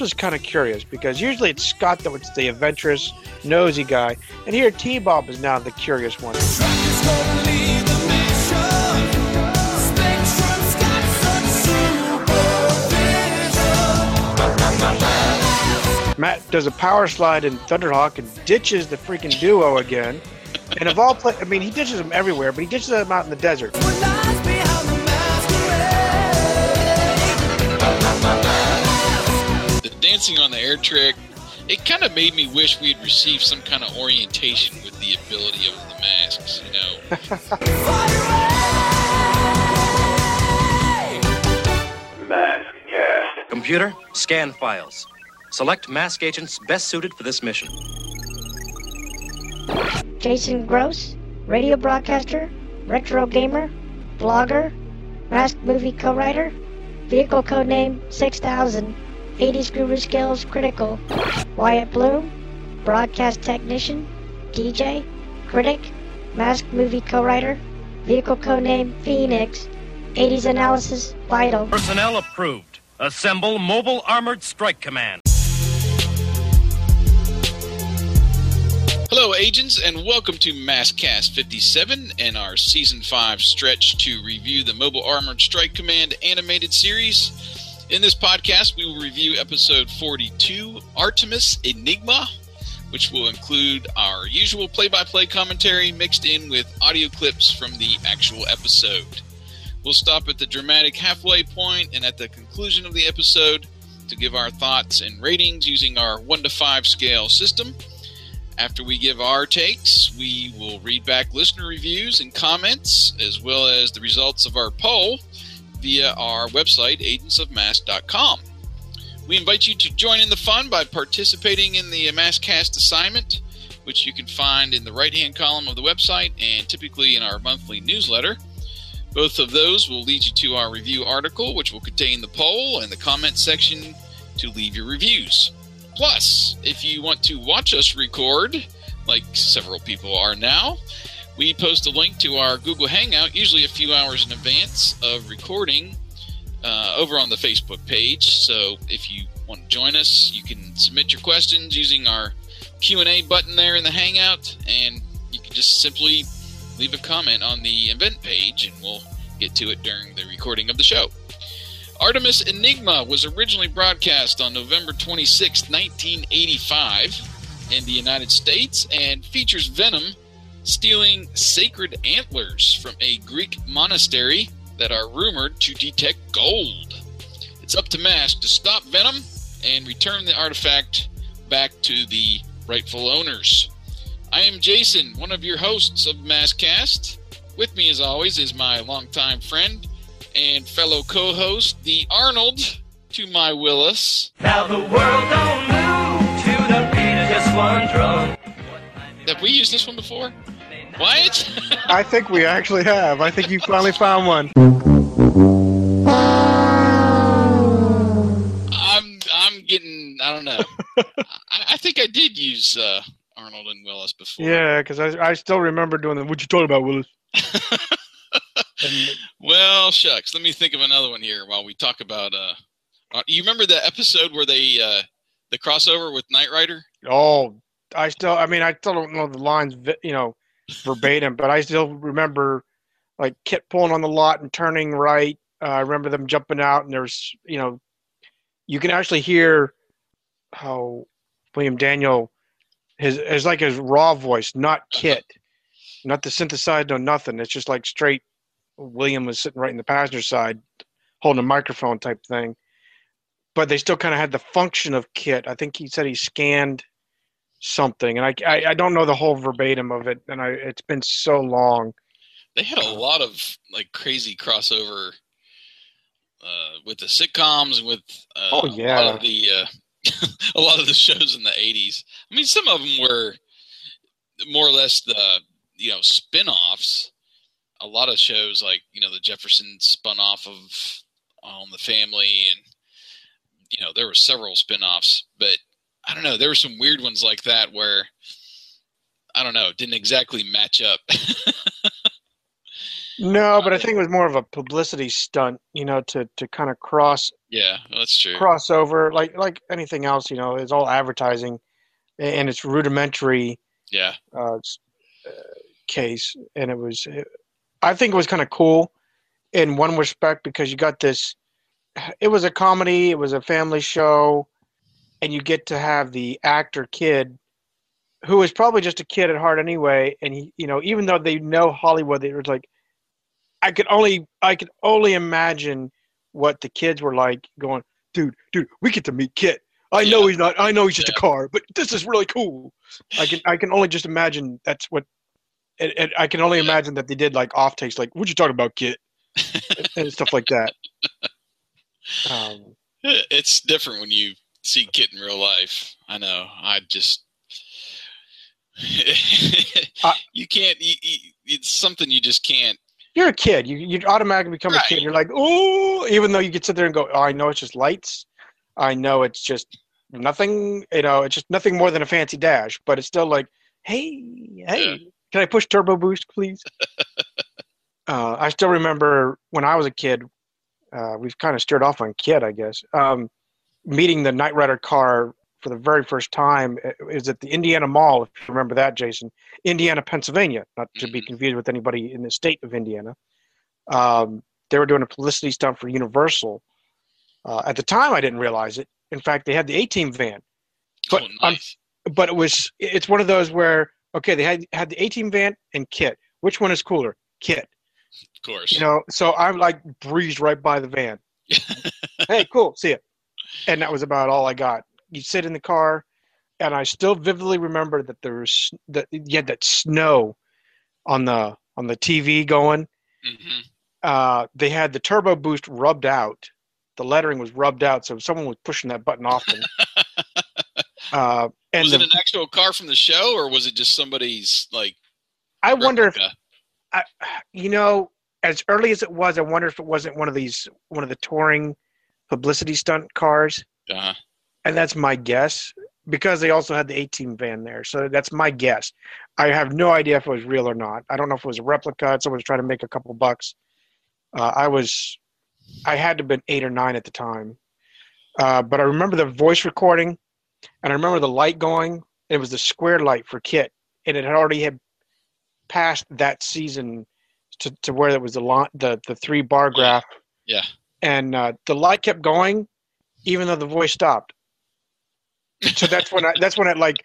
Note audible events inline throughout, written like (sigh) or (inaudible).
this was kind of curious because usually it's Scott that was the adventurous, nosy guy, and here T Bob is now the curious one. Matt does a power slide in Thunderhawk and ditches the freaking duo again. And of all, pla- I mean, he ditches them everywhere, but he ditches them out in the desert. Dancing on the air trick, it kind of made me wish we had received some kind of orientation with the ability of the masks, you know. (laughs) Mask cast. Computer, scan files. Select mask agents best suited for this mission. Jason Gross, radio broadcaster, retro gamer, blogger, mask movie co-writer, vehicle codename 6000, 80s guru skills critical, Wyatt Bloom, broadcast technician, DJ, critic, mask movie co-writer, vehicle codename Phoenix, 80s analysis vital. Personnel approved. Assemble Mobile Armored Strike Command. Hello, agents, and welcome to Maskcast 57 and our Season 5 stretch to review the Mobile Armored Strike Command animated series. In this podcast, we will review episode 42, Artemis Enigma, which will include our usual play by play commentary mixed in with audio clips from the actual episode. We'll stop at the dramatic halfway point and at the conclusion of the episode to give our thoughts and ratings using our 1 to 5 scale system. After we give our takes, we will read back listener reviews and comments, as well as the results of our poll via our website, agentsofmask.com. We invite you to join in the fun by participating in the Maskcast assignment, which you can find in the right hand column of the website and typically in our monthly newsletter. Both of those will lead you to our review article, which will contain the poll and the comment section to leave your reviews. Plus, if you want to watch us record, like several people are now, we post a link to our Google Hangout, usually a few hours in advance of recording, uh, over on the Facebook page. So if you want to join us, you can submit your questions using our Q&A button there in the Hangout, and you can just simply leave a comment on the event page, and we'll get to it during the recording of the show. Artemis Enigma was originally broadcast on November 26, 1985, in the United States and features Venom stealing sacred antlers from a Greek monastery that are rumored to detect gold. It's up to Mask to stop Venom and return the artifact back to the rightful owners. I am Jason, one of your hosts of Maskcast. With me, as always, is my longtime friend and fellow co-host, the Arnold to my Willis. Now the world don't move to the beat of just one drum. Have we used this one before? What? (laughs) I think we actually have. I think you finally found one. I'm I'm getting I don't know. (laughs) I, I think I did use uh, Arnold and Willis before. Yeah, because I, I still remember doing the. What you talking about, Willis? (laughs) And- Well, shucks. Let me think of another one here while we talk about. Uh, uh, you remember the episode where they uh, the crossover with Knight Rider? Oh, I still. I mean, I still don't know the lines, you know, verbatim, but I still remember like KITT pulling on the lot and turning right. Uh, I remember them jumping out, and there's, you know, you can actually hear how William Daniel, his is like his raw voice, not KITT, not the synthesized, no nothing. It's just like straight. William was sitting right in the passenger side, holding a microphone type thing, but they still kind of had the function of KITT. I think he said he scanned something, and I, I, I don't know the whole verbatim of it, and I it's been so long. They had a lot of like crazy crossover uh, with the sitcoms and with uh, Oh, a lot yeah. of the uh, (laughs) a lot of the shows in the '80s. I mean, some of them were more or less the you know spin-offs. A lot of shows like you know the Jeffersons spun off of on the Family, and you know there were several spin-offs, but I don't know. There were some weird ones like that where I don't know, it didn't exactly match up. (laughs) No, but I think it was more of a publicity stunt, you know, to, to kind of cross Yeah, that's true. crossover, like like anything else, you know, it's all advertising, and it's rudimentary Yeah, uh, uh, case, and it was, I think it was kind of cool in one respect because you got this. It was a comedy, it was a family show, and you get to have the actor kid, who was probably just a kid at heart anyway, and he, you know, even though they know Hollywood, they were like, I could only, I could only imagine what the kids were like going, dude, dude, we get to meet KITT. I know Yeah. he's not. I know he's just Yeah. a car, but this is really cool. I can I can only just imagine that's what. And, and I can only Yeah. imagine that they did like off takes, like "What you talking about, KITT?" (laughs) and, and stuff like that. Um, it's different when you see KITT in real life. I know. I just. (laughs) You can't. You, you, it's something you just can't. you're a kid. You you automatically become a kid. You're like, oh, even though you could sit there and go, oh, I know it's just lights. I know it's just nothing. You know, it's just nothing more than a fancy dash. But it's still like, hey, hey, Yeah. can I push turbo boost, please? (laughs) uh, I still remember when I was a kid. Uh, we've kind of steered off on KITT, I guess. Um, meeting the Knight Rider car for the very first time is at the Indiana Mall. If you remember that, Jason, Indiana, Pennsylvania, not to be Mhm. confused with anybody in the state of Indiana. Um, they were doing a publicity stunt for Universal. Uh, at the time, I didn't realize it. In fact, they had the A-Team van, But oh, nice. but it was it's one of those where okay, they had had the A-Team van and KITT. Which one is cooler? KITT. of course. You know, so I'm like breezed right by the van. (laughs) hey, cool, see it. And that was about all I got. You sit in the car, and I still vividly remember that there was that you had that snow on the on the TV going. hmm Uh, they had the turbo boost rubbed out. The lettering was rubbed out, so someone was pushing that button often. (laughs) uh, and was the, it an actual car from the show, or was it just somebody's like? I wonder if? I, you know, as early as it was, I wonder if it wasn't one of these one of the touring publicity stunt cars. Uh-huh. and that's my guess because they also had the A-Team van there. So that's my guess. I have no idea if it was real or not. I don't know if it was a replica. Someone was trying to make a couple bucks. Uh, I was, I had to have been eight or nine at the time, uh, but I remember the voice recording, and I remember the light going. It was the square light for KITT, and it had already had passed that season to, to where it was the lot, the the three bar graph. Yeah. And uh, the light kept going, even though the voice stopped. So that's when I that's when I like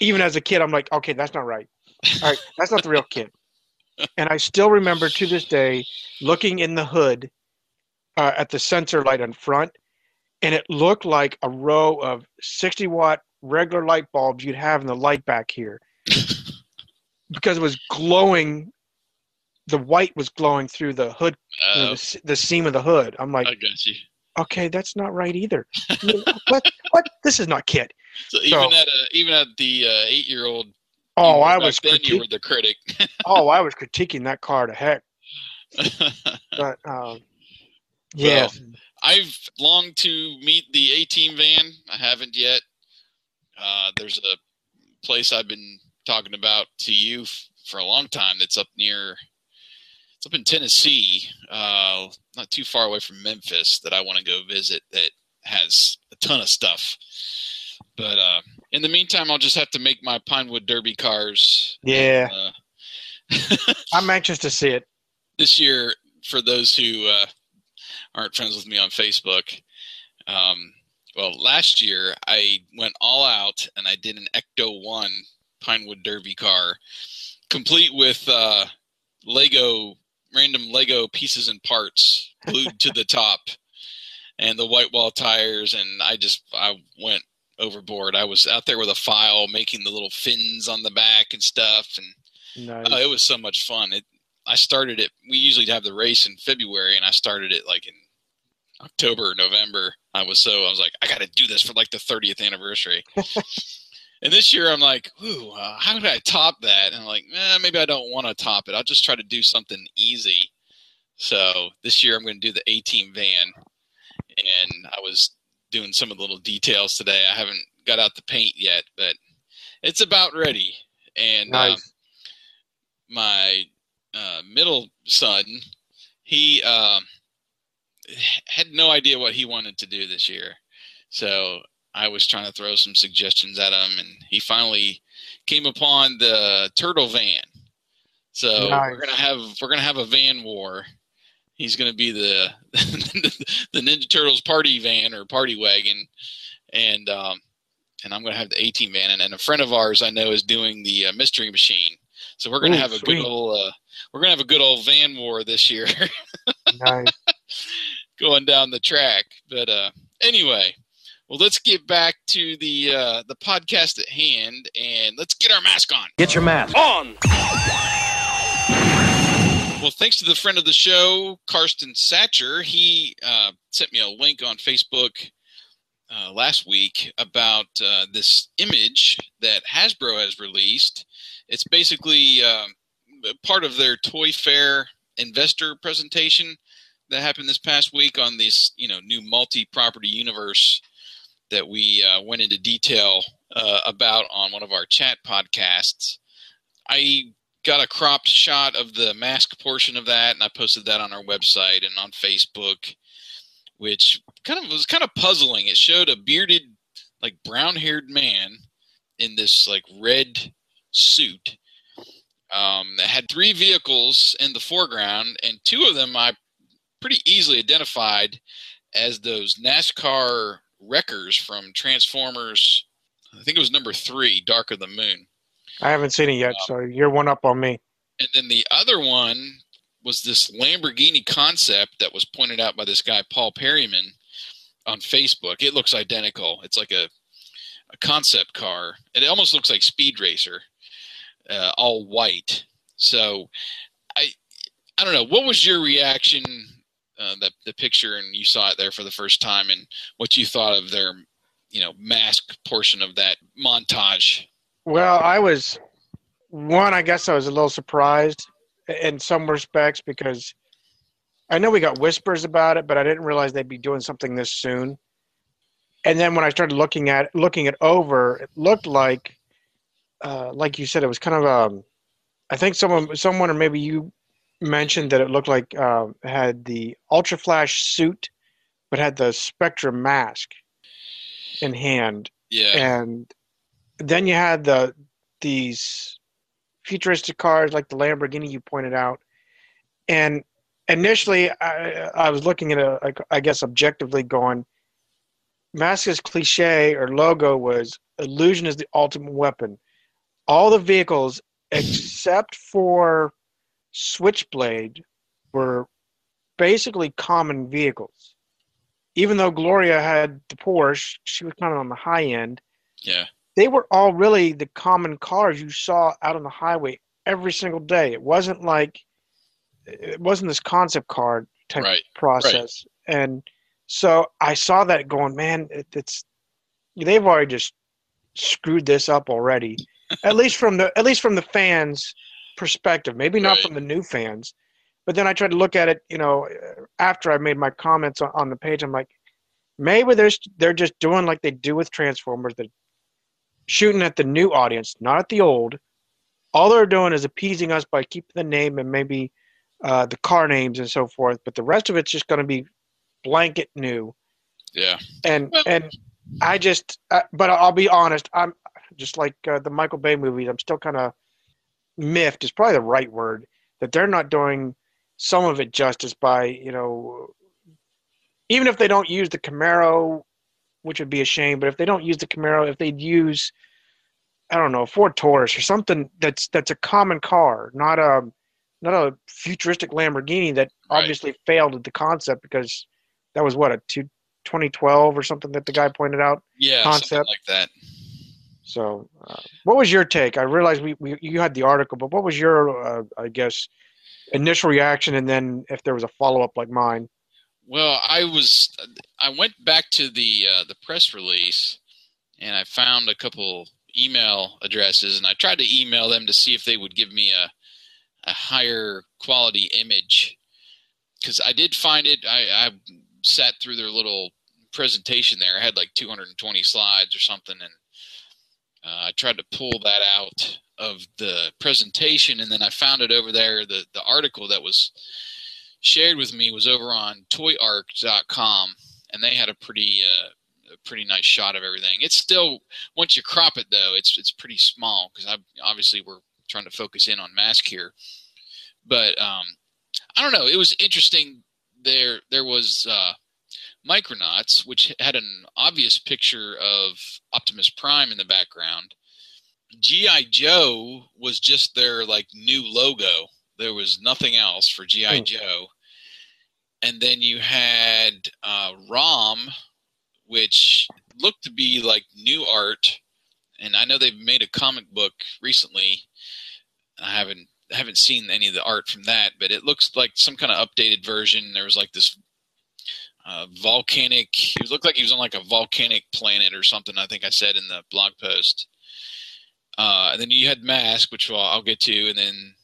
even as a kid I'm like, okay, that's not right. All right, that's not the real KITT. And I still remember to this day looking in the hood uh, at the sensor light in front, and it looked like a row of 60 watt regular light bulbs you'd have in the light back here because it was glowing. The white was glowing through the hood, you know, Uh, the, the seam of the hood. I'm like, I got you. okay, that's not right either. (laughs) I mean, what? What? This is not KITT. So even at a, even at the uh, eight year old. Oh, I was then you were the critic. (laughs) oh, I was critiquing that car to heck. (laughs) But um, yeah, I've longed to meet the A Team van. I haven't yet. Uh, there's a place I've been talking about to you f- for a long time that's up near. It's up in Tennessee, uh, not too far away from Memphis, that I want to go visit. That has a ton of stuff. But uh, in the meantime, I'll just have to make my Pinewood Derby cars. yeah. Uh, (laughs) I'm anxious to see it. this year, for those who uh, aren't friends with me on Facebook, um, well, last year I went all out and I did an Ecto One Pinewood Derby car, complete with uh, Lego random Lego pieces and parts glued to the top, and the white wall tires. And I just I went overboard. I was out there with a file making the little fins on the back and stuff, and uh, Nice. Oh, it was so much fun. It. I started it. We usually have the race in February, and I started it like in October or November. I was so I was like, I got to do this for like the 30th anniversary. (laughs) and this year, I'm like, ooh, uh, how do I top that? And I'm like, eh, maybe I don't want to top it. I'll just try to do something easy. So this year, I'm going to do the A Team van, and I was doing some of the little details today. I haven't got out the paint yet, but it's about ready. And um, my uh, middle son, he uh, had no idea what he wanted to do this year. So I was trying to throw some suggestions at him, and he finally came upon the turtle van. So Nice. we're gonna have we're gonna have a van war. He's gonna be the (laughs) the Ninja Turtles party van or party wagon, and um, and I'm gonna have the A-Team van. And, and a friend of ours I know is doing the uh, Mystery Machine. So we're gonna Ooh, have a sweet. good old uh, we're gonna have a good old van war this year. (laughs) Nice. going down the track. But uh, anyway, well, let's get back to the uh, the podcast at hand, and let's get our mask on. Get your mask. On! Well, thanks to the friend of the show, Karsten Satcher. He uh, sent me a link on Facebook uh, last week about uh, this image that Hasbro has released. It's basically um part of their Toy Fair investor presentation that happened this past week on this, you know, new multi-property universe that we uh, went into detail uh, about on one of our chat podcasts. I got a cropped shot of the mask portion of that, and I posted that on our website and on Facebook, which kind of was kind of puzzling. It showed a bearded, like brown-haired man in this like red suit um, that had three vehicles in the foreground, and two of them I pretty easily identified as those NASCAR wreckers from Transformers. I think it was number three, Dark of the Moon. I haven't seen it yet, so you're one up on me. And then the other one was this Lamborghini concept that was pointed out by this guy Paul Perryman on Facebook. It looks identical. It's like a a concept car. It almost looks like Speed Racer, uh, all white. So I I don't know. What was your reaction? Uh, the the picture and you saw it there for the first time, and what you thought of their you know mask portion of that montage. Well, I was one. I guess I was a little surprised in some respects because I know we got whispers about it, but I didn't realize they'd be doing something this soon. And then when I started looking at looking it over, it looked like, uh, like you said, it was kind of um, I think someone someone or maybe you mentioned that it looked like uh, had the ultra flash suit, but had the spectrum mask in hand. Yeah, and then you had the these futuristic cars like the Lamborghini you pointed out, and initially I, I was looking at a I guess objectively going, Mask's cliche or logo was illusion is the ultimate weapon. All the vehicles (laughs) except for Switchblade were basically common vehicles. Even though Gloria had the Porsche, she was kind of on the high end yeah, they were all really the common cars you saw out on the highway every single day. It wasn't like it wasn't this concept car type Right, process. And so I saw that going, man, it, it's they've already just screwed this up already. (laughs) at least from the at least from the fans' perspective. Maybe not Right. from the new fans. But then I tried to look at it, you know, after I made my comments on, on the page. I'm like, maybe they're they're just doing like they do with Transformers. They're shooting at the new audience, not at the old. All they're doing is appeasing us by keeping the name and maybe uh, the car names and so forth. But the rest of it's just going to be blanket new. yeah. And Well- and I just, uh, but I'll be honest. I'm just like uh, the Michael Bay movies. I'm still kind of miffed. Is probably the right word that they're not doing some of it justice by you know, even if they don't use the Camaro, which would be a shame. But if they don't use the Camaro, if they'd use, I don't know, a Ford Taurus or something that's that's a common car, not a not a futuristic Lamborghini that Right. obviously failed at the concept because that was what a two, 2012 or something that the guy pointed out. Yeah, something Concept. like that. So, uh, what was your take? I realized we, we you had the article, but what was your, uh, I guess, initial reaction, and then if there was a follow up like mine? Well, I was I went back to the uh, the press release and I found a couple email addresses and I tried to email them to see if they would give me a a higher quality image because I did find it. I, I sat through their little presentation there. I had like 220 slides or something, and Uh, I tried to pull that out of the presentation, and then I found it over there. The the article that was shared with me was over on ToyArk.com, and they had a pretty uh, a pretty nice shot of everything. It's still once you crop it though, it's it's pretty small because I obviously we're trying to focus in on mask here, but um, I don't know. It was interesting. There there was uh, Micronauts, which had an obvious picture of Optimus Prime in the background. GI Joe was just their like new logo. There was nothing else for GI Hmm. Joe. And then you had uh, ROM, which looked to be like new art. And I know they've made a comic book recently. I haven't I haven't seen any of the art from that, but it looks like some kind of updated version. There was like this uh, volcanic. He looked like he was on like a volcanic planet or something. I think I said in the blog post. Uh, and then you had Mask, which I'll, I'll get to, and then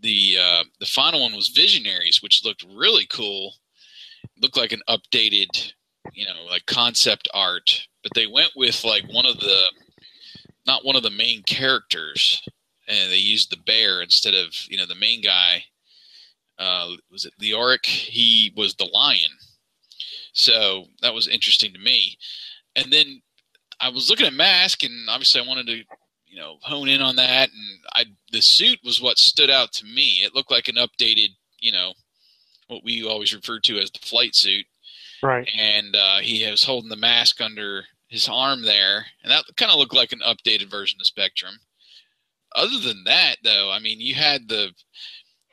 the uh, the final one was Visionaries, which looked really cool. Looked like an updated, you know, like concept art. But they went with like one of the, not one of the main characters, and they used the bear instead of you know the main guy. Uh, was it Leoric? He was the lion. So that was interesting to me. And then I was looking at Mask, and obviously I wanted to, you know, hone in on that. And I, the suit was what stood out to me. It looked like an updated, you know, what we always refer to as the flight suit. Right. And uh, he was holding the mask under his arm there, and that kind of looked like an updated version of Spectrum. Other than that, though, I mean, you had the.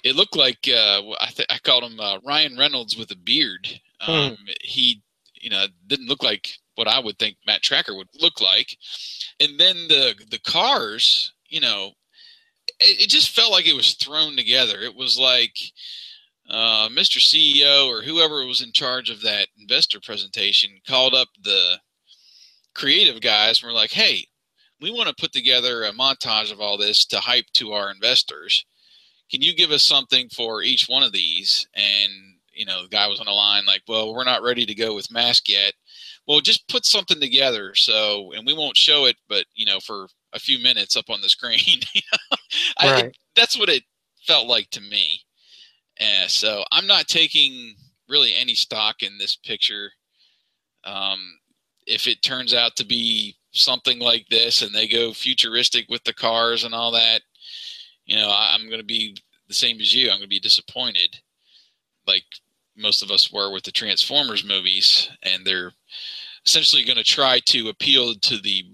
It looked like uh, I, th- I called him uh, Ryan Reynolds with a beard. Um, He, you know, didn't look like what I would think Matt Tracker would look like. And then the the cars, you know, it, it just felt like it was thrown together. It was like uh, Mr. CEO or whoever was in charge of that investor presentation called up the creative guys and were like, "Hey, we want to put together a montage of all this to hype to our investors. Can you give us something for each one of these?" And you know, the guy was on the line like, "Well, we're not ready to go with mask yet." Well, just put something together so, and we won't show it, but you know, for a few minutes up on the (laughs) screen. (laughs) I, Right. it, that's what it felt like to me. Uh, so I'm not taking really any stock in this picture. Um, if it turns out to be something like this and they go futuristic with the cars and all that, you know, I, I'm going to be the same as you. I'm going to be disappointed, like most of us were with the Transformers movies, and they're essentially going to try to appeal to the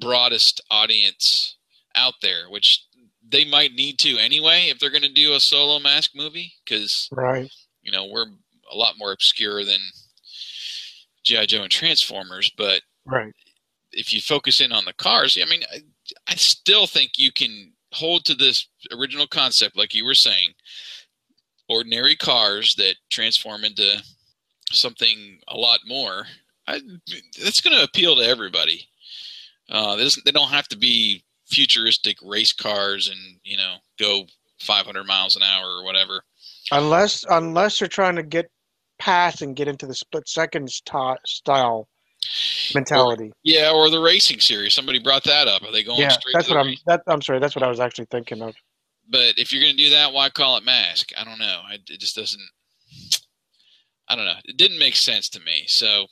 broadest audience out there, which they might need to anyway if they're going to do a solo mask movie because Right. you know we're a lot more obscure than GI Joe and Transformers, but Right. if you focus in on the cars, I mean, I, I still think you can hold to this original concept, like you were saying, ordinary cars that transform into something a lot more. I, that's going to appeal to everybody. Uh, they don't have to be futuristic race cars and you know go 500 miles an hour or whatever. Unless unless they're trying to get past and get into the split seconds sti- style mentality. Yeah, or the racing series. Somebody brought that up. Are they going yeah, straight that's what I'm. That, I'm sorry. That's what I was actually thinking of. But if you're going to do that, why call it mask? I don't know. I, it just doesn't. I don't know. It didn't make sense to me. So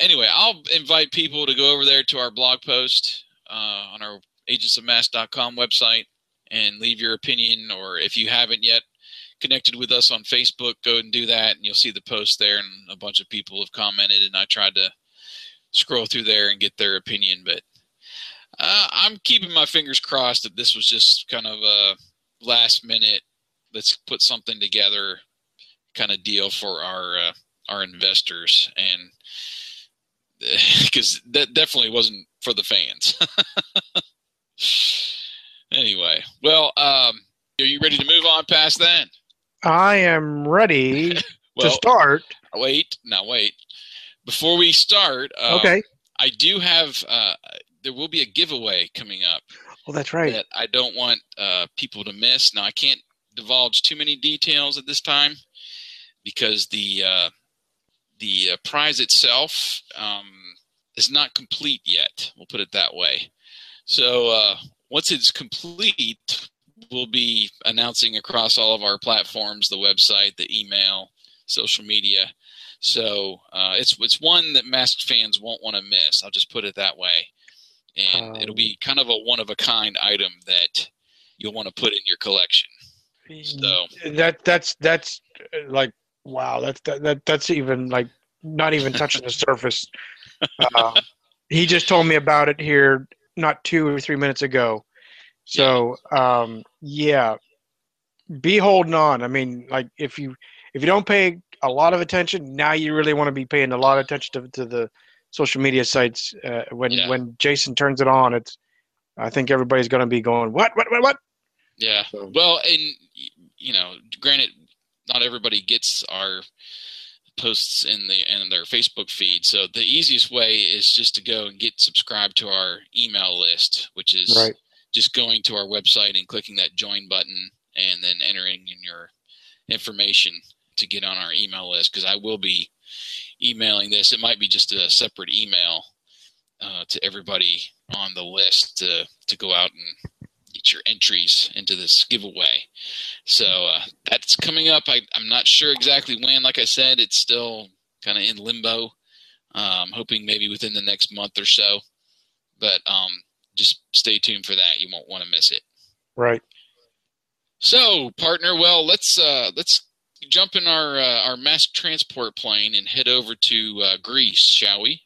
anyway, I'll invite people to go over there to our blog post uh, on our agentsofmask.com website and leave your opinion. Or if you haven't yet connected with us on Facebook, go and do that, and you'll see the post there. And a bunch of people have commented, and I tried to scroll through there and get their opinion, but. Uh, I'm keeping my fingers crossed that this was just kind of a last minute, let's put something together kind of deal for our uh, our investors, and (laughs) because that definitely wasn't for the fans. (laughs) anyway, well, um, are you ready to move on past that? I am ready (laughs) to start. wait, now wait. Before we start, uh, okay. I do have. Uh, there will be a giveaway coming up. Well, that's right. that I don't want uh, people to miss. Now, I can't divulge too many details at this time because the uh, the uh, prize itself um, is not complete yet. We'll put it that way. So uh, once it's complete, we'll be announcing across all of our platforms, the website, the email, social media. So uh, it's it's one that masked fans won't want to miss. I'll just put it that way, and Um, it'll be kind of a one of a kind item that you'll want to put in your collection. So that that's that's uh, like wow that's that, that that's even like not even touching the surface. Uh, (laughs) he just told me about it here not two or three minutes ago. So um yeah. Be holding on. I mean like if you if you don't pay a lot of attention now you really want to be paying a lot of attention to, to the social media sites uh, when Yeah. when jason turns it on it's i think everybody's going to be going what what what what Yeah. So- Well, and you know, granted, not everybody gets our posts in the in their Facebook feed. So the easiest way is just to go and get subscribed to our email list, which is right just going to our website and clicking that join button and then entering in your information to get on our email list because I will be emailing this. It might be just a separate email uh, to everybody on the list to to go out and get your entries into this giveaway. So uh, that's coming up. I, I'm not sure exactly when. Like I said, it's still kind of in limbo. Um, hoping maybe within the next month or so. But um, just stay tuned for that. You won't want to miss it. right So, partner, well, let's uh, let's jump in our uh, our mass transport plane and head over to uh, Greece, shall we?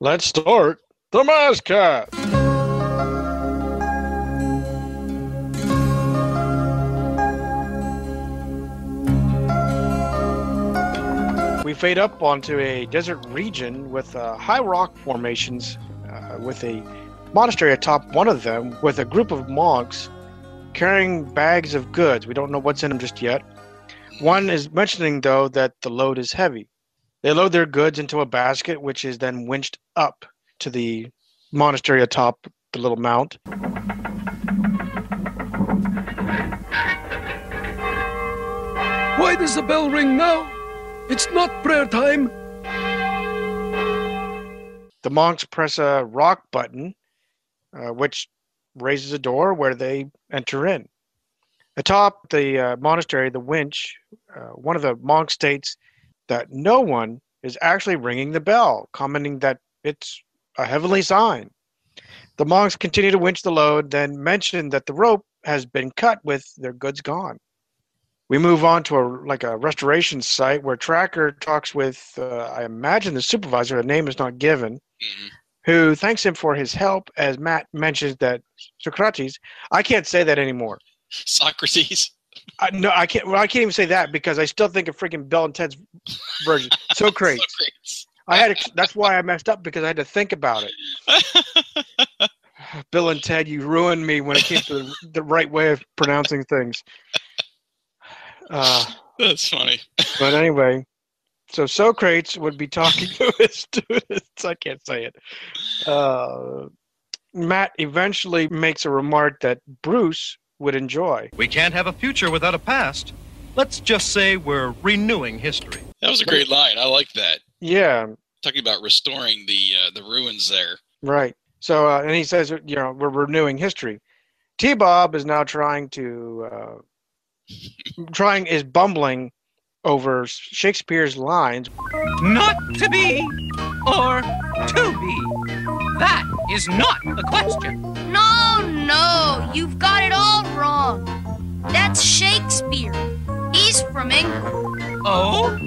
Let's start the Maskcast. We fade up onto a desert region with uh, high rock formations, uh, with a monastery atop one of them, with a group of monks carrying bags of goods. We don't know what's in them just yet. One is mentioning, though, that the load is heavy. They load their goods into a basket, which is then winched up to the monastery atop the little mount. Why does the bell ring now? It's not prayer time. The monks press a rock button, uh, which raises a door where they enter in. Atop the uh, monastery, the winch, uh, one of the monks states that no one is actually ringing the bell, commenting that it's a heavenly sign. The monks continue to winch the load, then mention that the rope has been cut with their goods gone. We move on to a like a restoration site where Tracker talks with, uh, I imagine, the supervisor. The name is not given Mhm. who thanks him for his help as Matt mentions that Socrates I can't say that anymore. (laughs) Socrates. I, no, I can't. Well, I can't even say that because I still think of freaking Bill and Ted's version. So (laughs) great. I had. To, that's why I messed up because I had to think about it. (laughs) Bill and Ted, you ruined me when it came to the, the right way of pronouncing things. Uh, That's funny. but anyway, so Socrates would be talking to his students. I can't say it. Uh, Matt eventually makes a remark that Bruce would enjoy. We can't have a future without a past. Let's just say we're renewing history. That was a great line. I like that. Yeah, Talking about restoring the uh, the ruins there. right. So, uh, and he says, you know, we're renewing history. T Bob is now trying to, uh, trying, is bumbling over Shakespeare's lines. Not to be or to be. That is not the question. No, no, you've got it all wrong. That's Shakespeare. He's from England. Oh?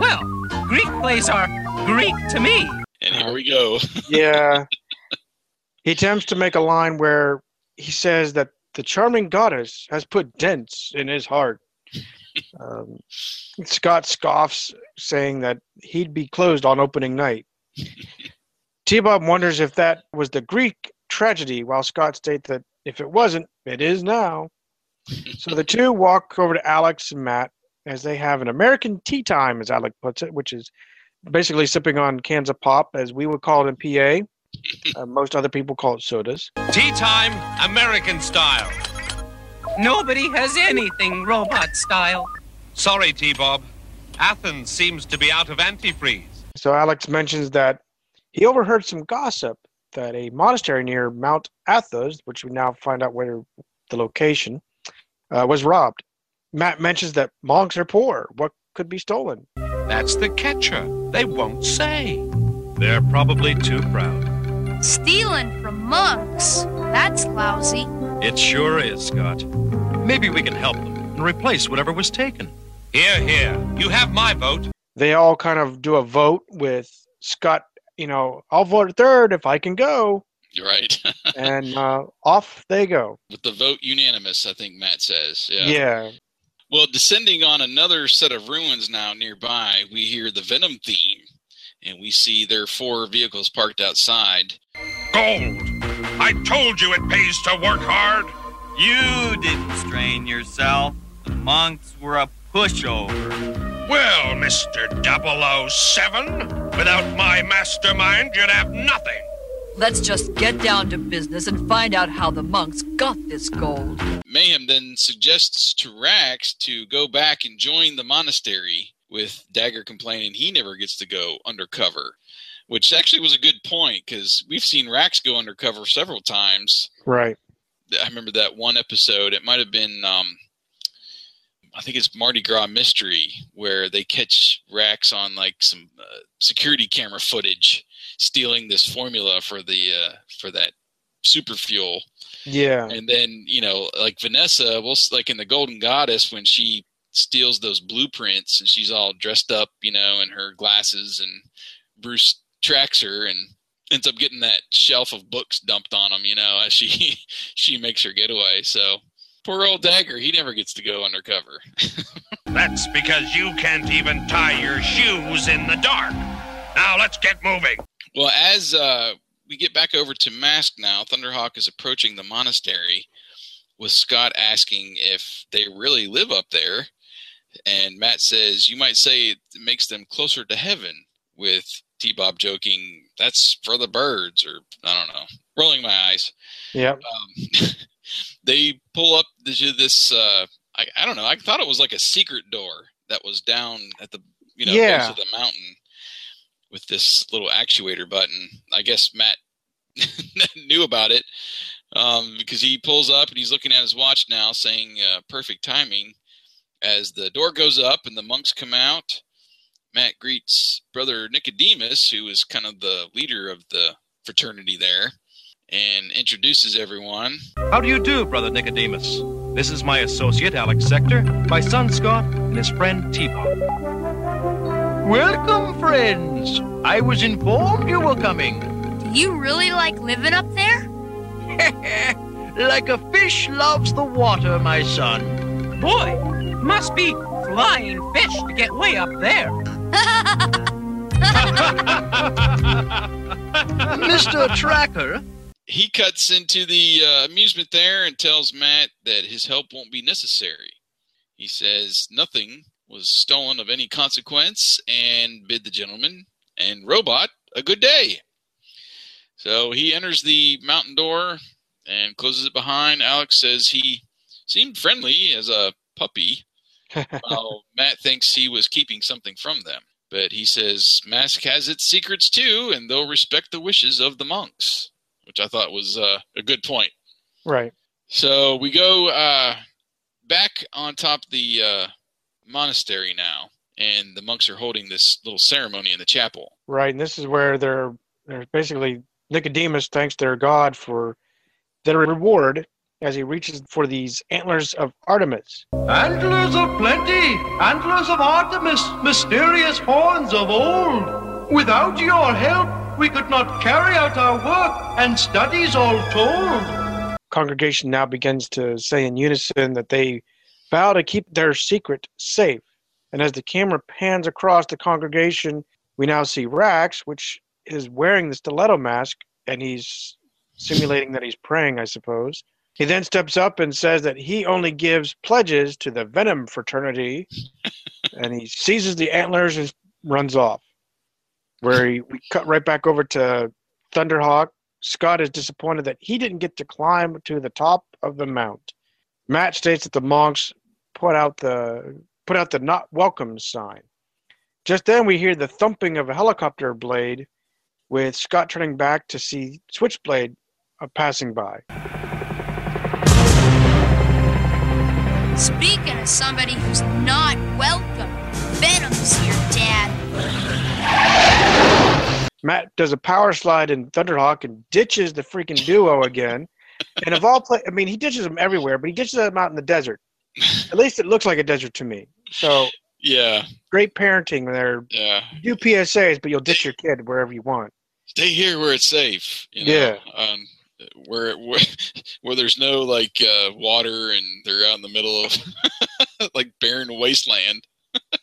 Well, Greek plays are Greek to me. And here we go. (laughs) Yeah. he attempts to make a line where he says that the charming goddess has put dents in his heart. Um, Scott scoffs, saying that he'd be closed on opening night. T Bob wonders if that was the Greek tragedy, while Scott states that if it wasn't, it is now. so the two walk over to Alex and Matt as they have an American tea time, as Alec puts it, which is basically sipping on cans of pop, as we would call it in PA. Uh, most other people call it sodas. Tea time, American style. Nobody has anything robot style. Sorry, T Bob. Athens seems to be out of antifreeze. So Alex mentions that he overheard some gossip that a monastery near Mount Athos, which we now find out where the location, uh, was robbed. Matt mentions that monks are poor. What could be stolen? That's the catcher. They won't say. They're probably too proud. Stealing from monks. That's lousy. It sure is, Scott. Maybe we can help them and replace whatever was taken. Here, here. You have my vote. They all kind of do a vote with Scott, you know, I'll vote third if I can go. Right. (laughs) and uh, off they go. With the vote unanimous, I think Matt says. Yeah. Yeah. Well, descending on another set of ruins now nearby, we hear the Venom theme, and we see their four vehicles parked outside. Gold! I told you it pays to work hard! You didn't strain yourself. The monks were a pushover. Well, Mr. 007, without my mastermind, you'd have nothing. Let's just get down to business and find out how the monks got this gold. Mayhem then suggests to Rax to go back and join the monastery, with Dagger complaining he never gets to go undercover, which actually was a good point because we've seen Rax go undercover several times. Right. I remember that one episode. It might have been, um, I think it's Mardi Gras Mystery, where they catch Rax on like some uh, security camera footage stealing this formula for the uh, for that super fuel. Yeah. And then you know, like Vanessa, well, like in the Golden Goddess, when she steals those blueprints and she's all dressed up, you know, in her glasses, and Bruce tracks her and ends up getting that shelf of books dumped on him, you know, as she (laughs) she makes her getaway. So poor old Dagger, he never gets to go undercover. (laughs) That's because you can't even tie your shoes in the dark. Now let's get moving. Well, as uh, we get back over to Mask now, Thunderhawk is approaching the monastery with Scott asking if they really live up there. And Matt says, You might say it makes them closer to heaven, with T Bob joking, That's for the birds, or I don't know, rolling my eyes. Yeah. Um, (laughs) they pull up this, uh, I, I don't know, I thought it was like a secret door that was down at the you know Yeah. base of the mountain with this little actuator button. I guess Matt (laughs) knew about it um, because he pulls up and he's looking at his watch now, saying uh, "perfect timing." As the door goes up and the monks come out, Matt greets brother Nicodemus, who is kind of the leader of the fraternity there, and introduces everyone. How do you do, Brother Nicodemus? This is my associate, Alex Sector, my son Scott, and his friend T-Bob. Welcome, friends. I was informed you were coming. Do you really like living up there? (laughs) like a fish loves the water, my son. Boy, must be flying fish to get way up there. (laughs) (laughs) Mr. Tracker, He cuts into the uh, amusement there and tells Matt that his help won't be necessary. He says nothing was stolen of any consequence and bid the gentleman and robot a good day. So he enters the mountain door and closes it behind. Alex says he seemed friendly as a puppy, (laughs) while Matt thinks he was keeping something from them. But he says Mask has its secrets too, and they'll respect the wishes of the monks, which I thought was uh, a good point. Right. So we go uh, back on top of the uh, monastery now, and the monks are holding this little ceremony in the chapel. Right. And this is where they're they're basically Nicodemus thanks their God for their reward as he reaches for these antlers of Artemis. Antlers of plenty, antlers of Artemis, mysterious horns of old. Without your help, we could not carry out our work and studies all told. Congregation now begins to say in unison that they vow to keep their secret safe. And as the camera pans across the congregation, we now see Rax, which is wearing the stiletto mask, and he's simulating that he's praying, I suppose. He then steps up and says that he only gives pledges to the Venom fraternity, and he seizes the antlers and runs off. Where he, we cut right back over to Thunderhawk. Scott is disappointed that he didn't get to climb to the top of the mount. Matt states that the monks put out the put out the not welcome sign. Just then we hear the thumping of a helicopter blade, with Scott turning back to see Switchblade passing by. Speaking of somebody who's not welcome, Venom's here. Matt does a power slide in Thunderhawk and ditches the freaking duo again. And of all play, I mean, he ditches them everywhere, but he ditches them out in the desert. At least it looks like a desert to me. So Yeah, great parenting there. yeah. Do PSAs, but you'll ditch your kid wherever you want. Stay here where it's safe. You know? Yeah. Um, where, (laughs) where where there's no like uh, water and they're out in the middle of (laughs) like barren wasteland. (laughs)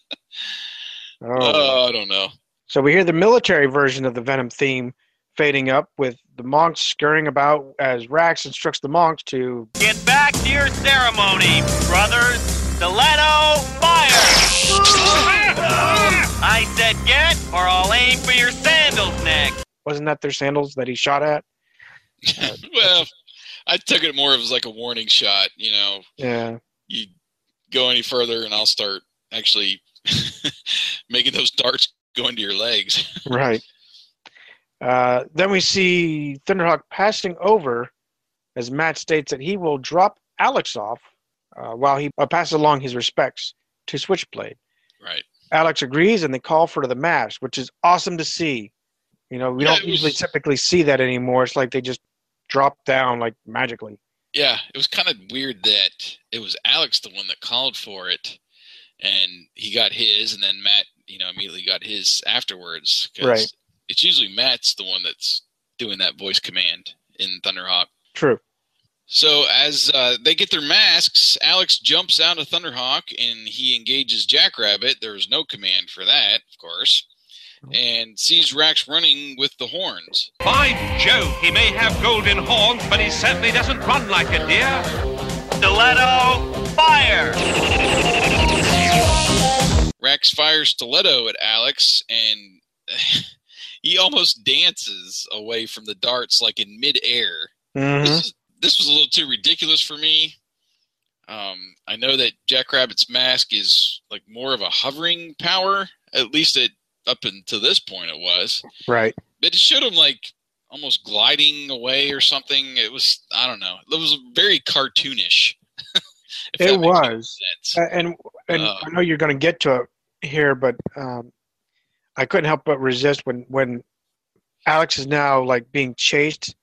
Oh. Oh, I don't know. So we hear the military version of the Venom theme fading up with the monks scurrying about as Rax instructs the monks to Get back to your ceremony, brothers. Stiletto, fire! I said get, or I'll aim for your sandals next. wasn't that their sandals that he shot at? (laughs) well, I took it more as like a warning shot. You know, Yeah. you go any further and I'll start actually (laughs) making those darts go into your legs. (laughs) Right. Uh, then we see Thunderhawk passing over as Matt states that he will drop Alex off uh, while he uh, passes along his respects to Switchblade. Right. Alex agrees and they call for the mask, which is awesome to see. You know, we Yeah, don't was- usually typically see that anymore. It's like they just drop down like magically. Yeah, it was kind of weird that it was Alex the one that called for it, and he got his, and then Matt, you know, immediately got his afterwards. 'cause Right. It's usually Matt's the one that's doing that voice command in Thunderhawk. True. So as uh, they get their masks, Alex jumps out of Thunderhawk and he engages Jackrabbit. There was no command for that, of course, and sees Rax running with the horns. By Jove, he may have golden horns, but he certainly doesn't run like a deer. Stiletto, fire! (laughs) Rax fires stiletto at Alex, and (laughs) he almost dances away from the darts like in midair. Mhm. This, is, this was a little too ridiculous for me. Um, I know that Jackrabbit's mask is like more of a hovering power, at least it up until this point it was. Right. But it showed him like almost gliding away or something. It was I don't know. It was very cartoonish. (laughs) It was. And and Uh, I know you're going to get to it here, but um, I couldn't help but resist when when Alex is now like being chased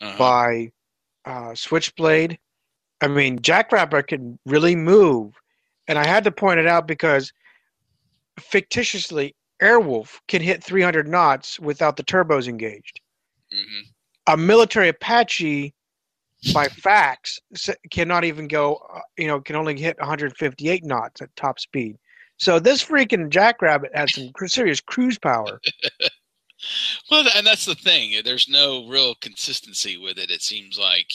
Uh-huh. by uh, Switchblade. I mean, Jackrabbit can really move, and I had to point it out because fictitiously, Airwolf can hit 300 knots without the turbos engaged. Mhm. A military Apache, by fax, cannot even go. uh, You know, can only hit 158 knots at top speed. So this freaking Jackrabbit has some serious cruise power. (laughs) Well, and that's the thing. There's no real consistency with it. It seems like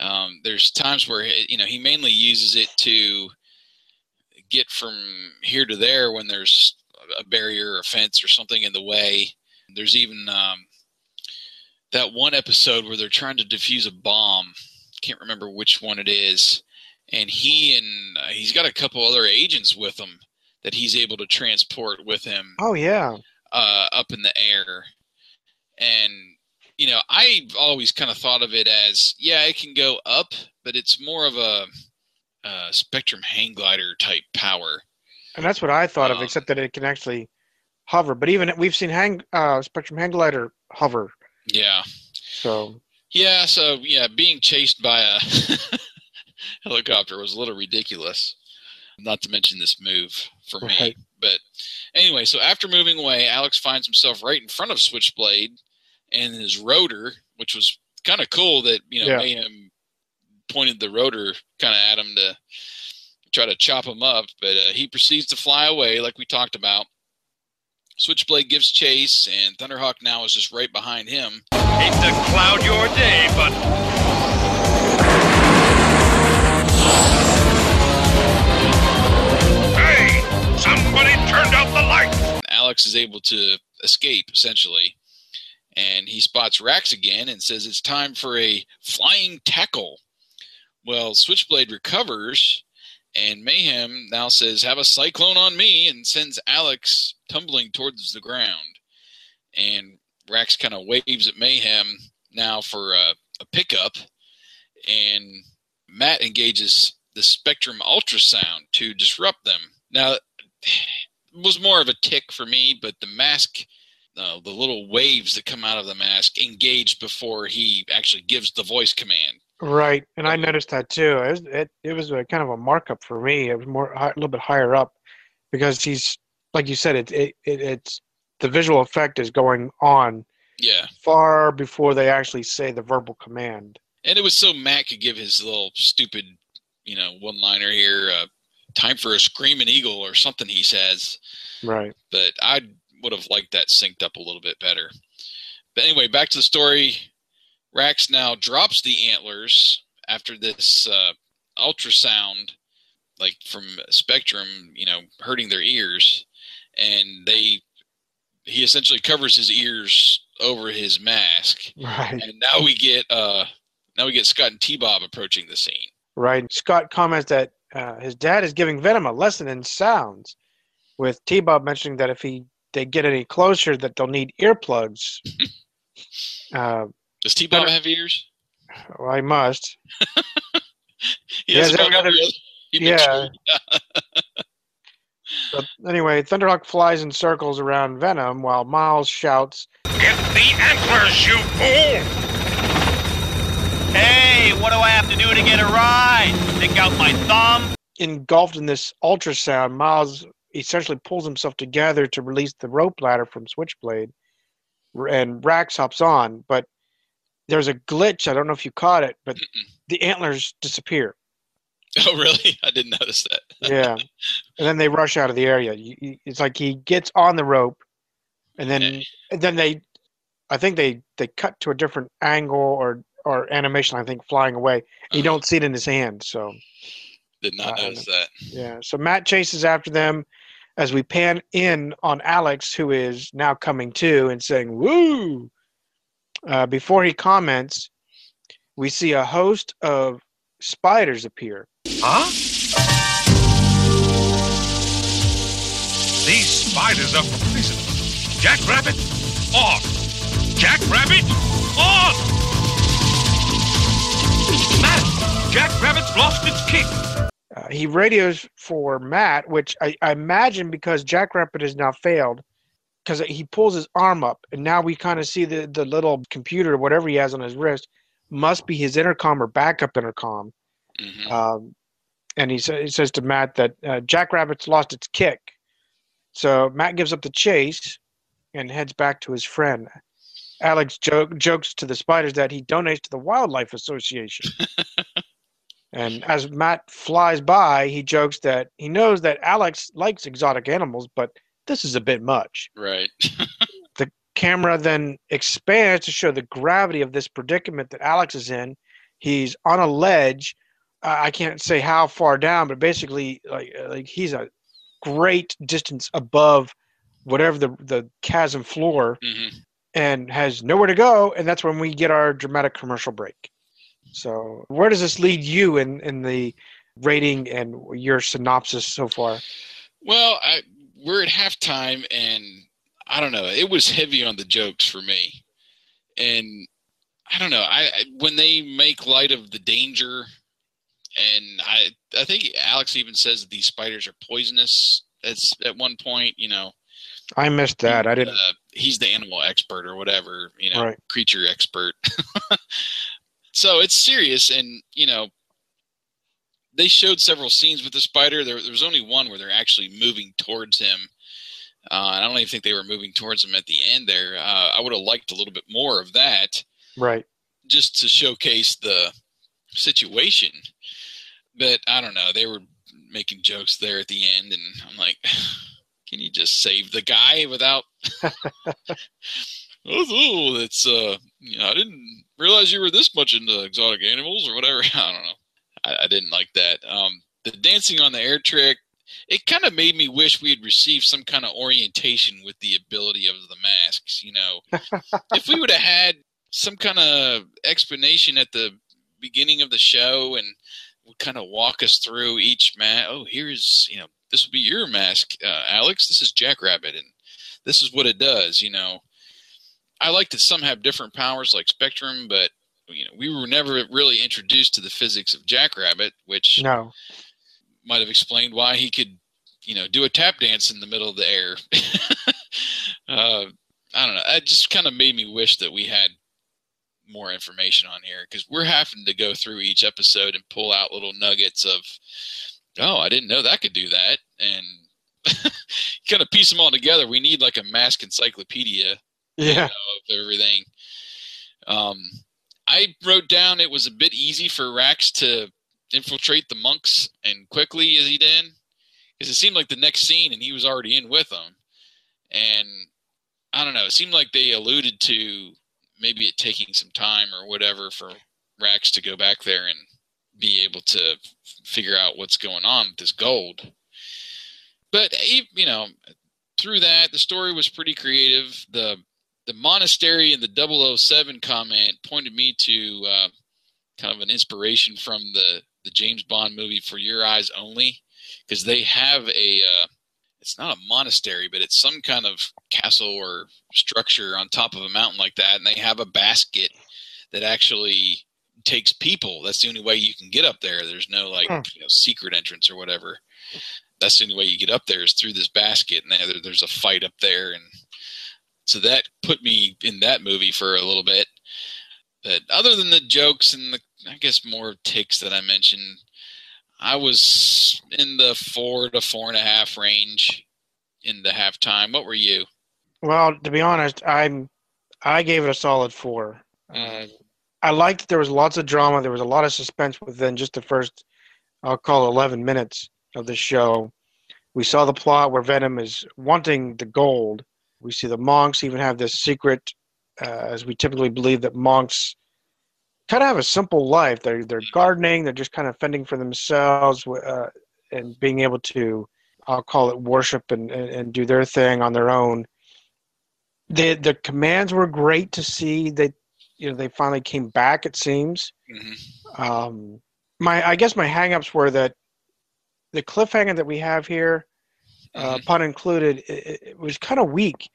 um, there's times where you know he mainly uses it to get from here to there when there's a barrier or a fence or something in the way. There's even um, that one episode where they're trying to defuse a bomb. Can't remember which one it is, and he and uh, he's got a couple other agents with him that he's able to transport with him Oh yeah, uh, up in the air. And, you know, I've always kind of thought of it as, yeah, it can go up, but it's more of a, uh Spectrum hang glider type power. and that's what I thought of, Um, except that it can actually hover. But even we've seen hang uh, Spectrum Hang Glider hover. Yeah. So Yeah, so, yeah, being chased by a (laughs) helicopter was a little ridiculous. Not to mention this move for me. But anyway, so after moving away, Alex finds himself right in front of Switchblade and his rotor, which was kind of cool that, you know, Yeah. Mayhem pointed the rotor kind of at him to try to chop him up. But uh, he proceeds to fly away, like we talked about. Switchblade gives chase, and Thunderhawk now is just right behind him. Hate to cloud your day, but Alex is able to escape essentially, and he spots Rax again and says it's time for a flying tackle. Well, Switchblade recovers, and Mayhem now says, "Have a cyclone on me," and sends Alex tumbling towards the ground. And Rax kind of waves at Mayhem now for a, a pickup, and Matt engages the Spectrum ultrasound to disrupt them. Now, was more of a tick for me, but the mask, uh, the little waves that come out of the mask, engaged before he actually gives the voice command. Right, and I noticed that too. It was, it, it was a kind of a markup for me. It was more a little bit higher up because he's like you said. It, it, it it's the visual effect is going on Yeah, far before they actually say the verbal command. and it was so Matt could give his little stupid, you know, one-liner here. Uh, Time for a screaming eagle or something he says. Right. but I would have liked that synced up a little bit better. But anyway, back to the story. Rax now drops the antlers after this uh, ultrasound, like from Spectrum, you know, hurting their ears, and they he essentially covers his ears over his mask, Right. and now we get uh now we get Scott and T Bob approaching the scene. Right. Scott comments that uh, his dad is giving Venom a lesson in sounds, with T Bob mentioning that if he they get any closer, that they'll need earplugs. (laughs) uh, Does T Bob have ears? well, I must. (laughs) He He has has about every other- every yeah. tree. (laughs) But anyway, Thunderhawk flies in circles around Venom while Miles shouts, Get the antlers, you fool! Hey, what do I have to do to get a ride? Stick out my thumb? engulfed in this ultrasound, Miles essentially pulls himself together to release the rope ladder from Switchblade, and Rax hops on. But there's a glitch. I don't know if you caught it, but the antlers disappear. (laughs) Oh, really? I didn't notice that. Yeah, and then they rush out of the area. You- you- It's like he gets on the rope, and then and then they, I think they they cut to a different angle or or animation. I think flying away. You don't see it in his hand. So Did not Uh, notice that. Yeah. So Matt chases after them as we pan in on Alex, who is now coming to and saying, Woo! Uh, before he comments, we see a host of spiders appear. Huh? These spiders are poisonous. Jackrabbit, off! Jackrabbit, off! Matt, Jackrabbit's lost its kick. Uh, he radios for Matt, which I, I imagine because Jackrabbit has now failed, because he pulls his arm up, and now we kind of see the, the little computer, whatever he has on his wrist, must be his intercom or backup intercom. Um, and he, sa- he says to Matt that uh, Jackrabbit's lost its kick. So Matt gives up the chase and heads back to his friend. Alex joke, jokes to the spiders that he donates to the Wildlife Association. (laughs) and as Matt flies by, he jokes that he knows that Alex likes exotic animals, but this is a bit much. Right. (laughs) The camera then expands to show the gravity of this predicament that Alex is in. He's on a ledge. Uh, I can't say how far down, but basically, like, uh, like he's a great distance above whatever the the chasm floor, Mm-hmm. And has nowhere to go. And that's when we get our dramatic commercial break. So, where does this lead you in in the rating and your synopsis so far? Well, I, we're at halftime, and I don't know. It was heavy on the jokes for me, and I don't know. I, I when they make light of the danger, and I I think Alex even says that these spiders are poisonous. It's at one point, you know. I missed that. I didn't. Uh, he's the animal expert or whatever, you know, Right. creature expert. (laughs) so it's serious, and you know, they showed several scenes with the spider. There, there was only one where they're actually moving towards him. Uh, I don't even think they were moving towards him at the end there. Uh, I would have liked a little bit more of that, Right. just to showcase the situation. But I don't know. They were making jokes there at the end, and I'm like, (sighs) can you just save the guy without? (laughs) oh, that's uh, you know, I didn't realize you were this much into exotic animals or whatever. (laughs) I don't know. I, I didn't like that. Um, the dancing on the air trick. It kind of made me wish we had received some kind of orientation with the ability of the masks. You know, (laughs) if we would have had some kind of explanation at the beginning of the show and would kind of walk us through each mask. Oh, here's you know this will be your mask, uh, Alex. This is Jackrabbit, and this is what it does. You know, I like that some have different powers, like Spectrum, but you know, we were never really introduced to the physics of Jackrabbit, which No. might have explained why he could, you know, do a tap dance in the middle of the air. (laughs) uh, I don't know. It just kind of made me wish that we had more information on here because we're having to go through each episode and pull out little nuggets of, oh, I didn't know that could do that, and (laughs) kind of piece them all together. We need like a mask encyclopedia Yeah. of everything. Um, I wrote down it was a bit easy for Rax to infiltrate the monks and quickly as he did, because it seemed like the next scene and he was already in with them, and I don't know. It seemed like they alluded to maybe it taking some time or whatever for Rax to go back there and be able to figure out what's going on with this gold. But you know, through that, the story was pretty creative. the The monastery and the 007 comment pointed me to uh, kind of an inspiration from the the James Bond movie For Your Eyes Only, because they have a uh, it's not a monastery, but it's some kind of castle or structure on top of a mountain like that, and they have a basket that actually takes people. That's the only way you can get up there. There's no like Hmm. you know, secret entrance or whatever. That's the only way you get up there is through this basket, and there, there's a fight up there, and so that put me in that movie for a little bit. But other than the jokes and the, I guess more ticks that I mentioned, I was in the four to four and a half range in the halftime. What were you? Well, to be honest, I'm I gave it a solid four. Uh, I liked there was lots of drama. There was a lot of suspense within just the first, I'll call it 11 minutes of the show. We saw the plot where Venom is wanting the gold. We see the monks even have this secret, uh, as we typically believe that monks kind of have a simple life. They're they're gardening. They're just kind of fending for themselves uh, and being able to, I'll call it worship and, and, and do their thing on their own. The the commands were great to see. They you know they finally came back. It seems. Mm-hmm. Um, my I guess my hangups were that the cliffhanger that we have here, uh, pun included, it, it was kind of weak.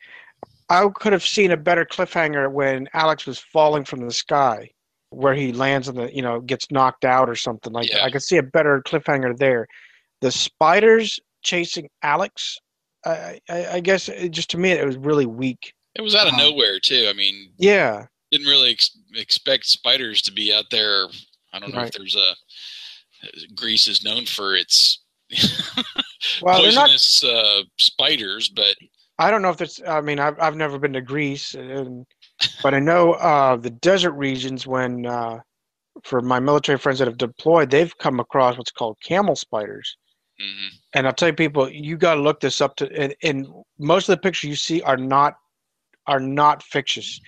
I could have seen a better cliffhanger when Alex was falling from the sky, where he lands on the you know gets knocked out or something like that. I could see a better cliffhanger there. The spiders chasing Alex, I, I, I guess it, just to me it was really weak. It was out of Um, nowhere too. I mean, Yeah, didn't really ex- expect spiders to be out there. I don't know Right. if there's a Greece is known for its (laughs) Well, they're not- poisonous uh, spiders, but I don't know if it's. I mean, I've I've never been to Greece, and, but I know uh, the desert regions. When uh, for my military friends that have deployed, they've come across what's called camel spiders. And I'll tell you, people, you got to look this up. To and, and most of the pictures you see are not are not fictitious.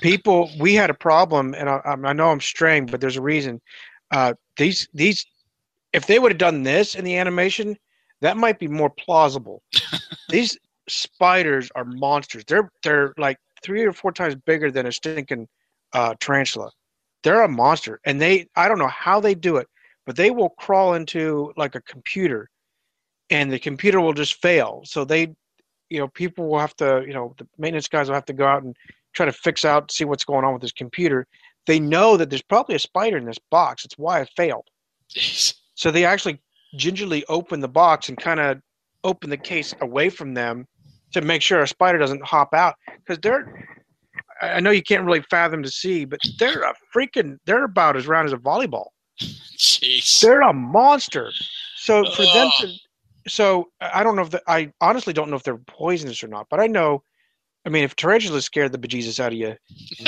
people, we had a problem, and I, I know I'm straying, but there's a reason. Uh, these these, if they would have done this in the animation, that might be more plausible. (laughs) these spiders are monsters. They're they're like three or four times bigger than a stinking uh, tarantula. They're a monster, and they I don't know how they do it, but they will crawl into like a computer, and the computer will just fail. So they, you know, people will have to, you know, the maintenance guys will have to go out and try to fix out, see what's going on with this computer. They know that there's probably a spider in this box. It's why it failed. So they actually gingerly open the box and kind of open the case away from them to make sure a spider doesn't hop out because they're I know you can't really fathom to see, but they're a freaking they're about as round as a volleyball. Jeez. They're a monster. So for them to so I don't know if the, I honestly don't know if they're poisonous or not, but I know I mean if tarantulas scared the bejesus out of you,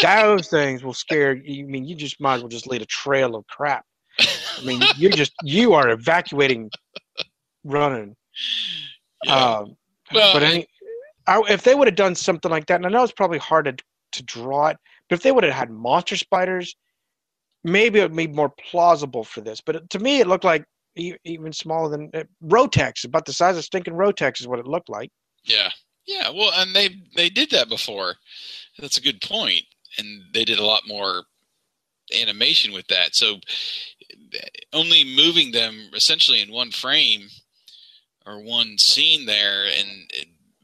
those things will scare you I mean you just might as well just lead a trail of crap. I mean you're just you are evacuating running. Um, Well, but any, I, if they would have done something like that, and I know it's probably hard to to draw it, but if they would have had monster spiders, maybe it would be more plausible for this. But to me, it looked like even smaller than uh, Rotex, about the size of stinking Rotex is what it looked like. Yeah, yeah. Well, and they they did that before. That's a good point. and they did a lot more animation with that. So only moving them essentially in one frame or one scene there, and,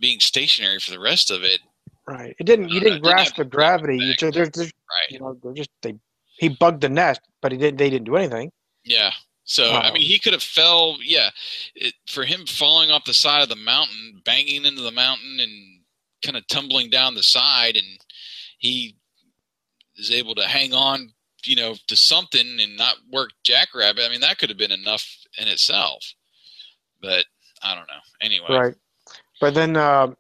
being stationary for the rest of it. Right. It didn't. You didn't grasp the gravity. You just, they're just, right. You know, they're just they. He bugged the nest, but he didn't. They didn't do anything. Yeah. So I mean, he could have fell. Yeah, it, for him falling off the side of the mountain, banging into the mountain, and kind of tumbling down the side, and he is able to hang on, you know, to something and not work Jackrabbit. I mean, that could have been enough in itself. But I don't know. Anyway, Right. But then, uh,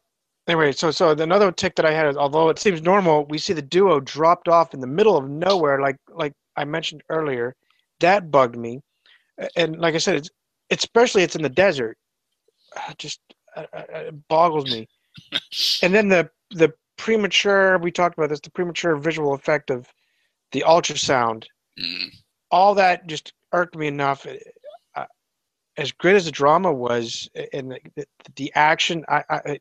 anyway, so so another tick that I had is, although it seems normal, we see the duo dropped off in the middle of nowhere, like like I mentioned earlier. That bugged me, and like I said, it's especially it's in the desert. Uh, Just uh, uh, it boggles me. (laughs) and then the the premature we talked about this the premature visual effect of the ultrasound. All that just irked me enough. Uh, as great as the drama was, and the, the, the action, I, I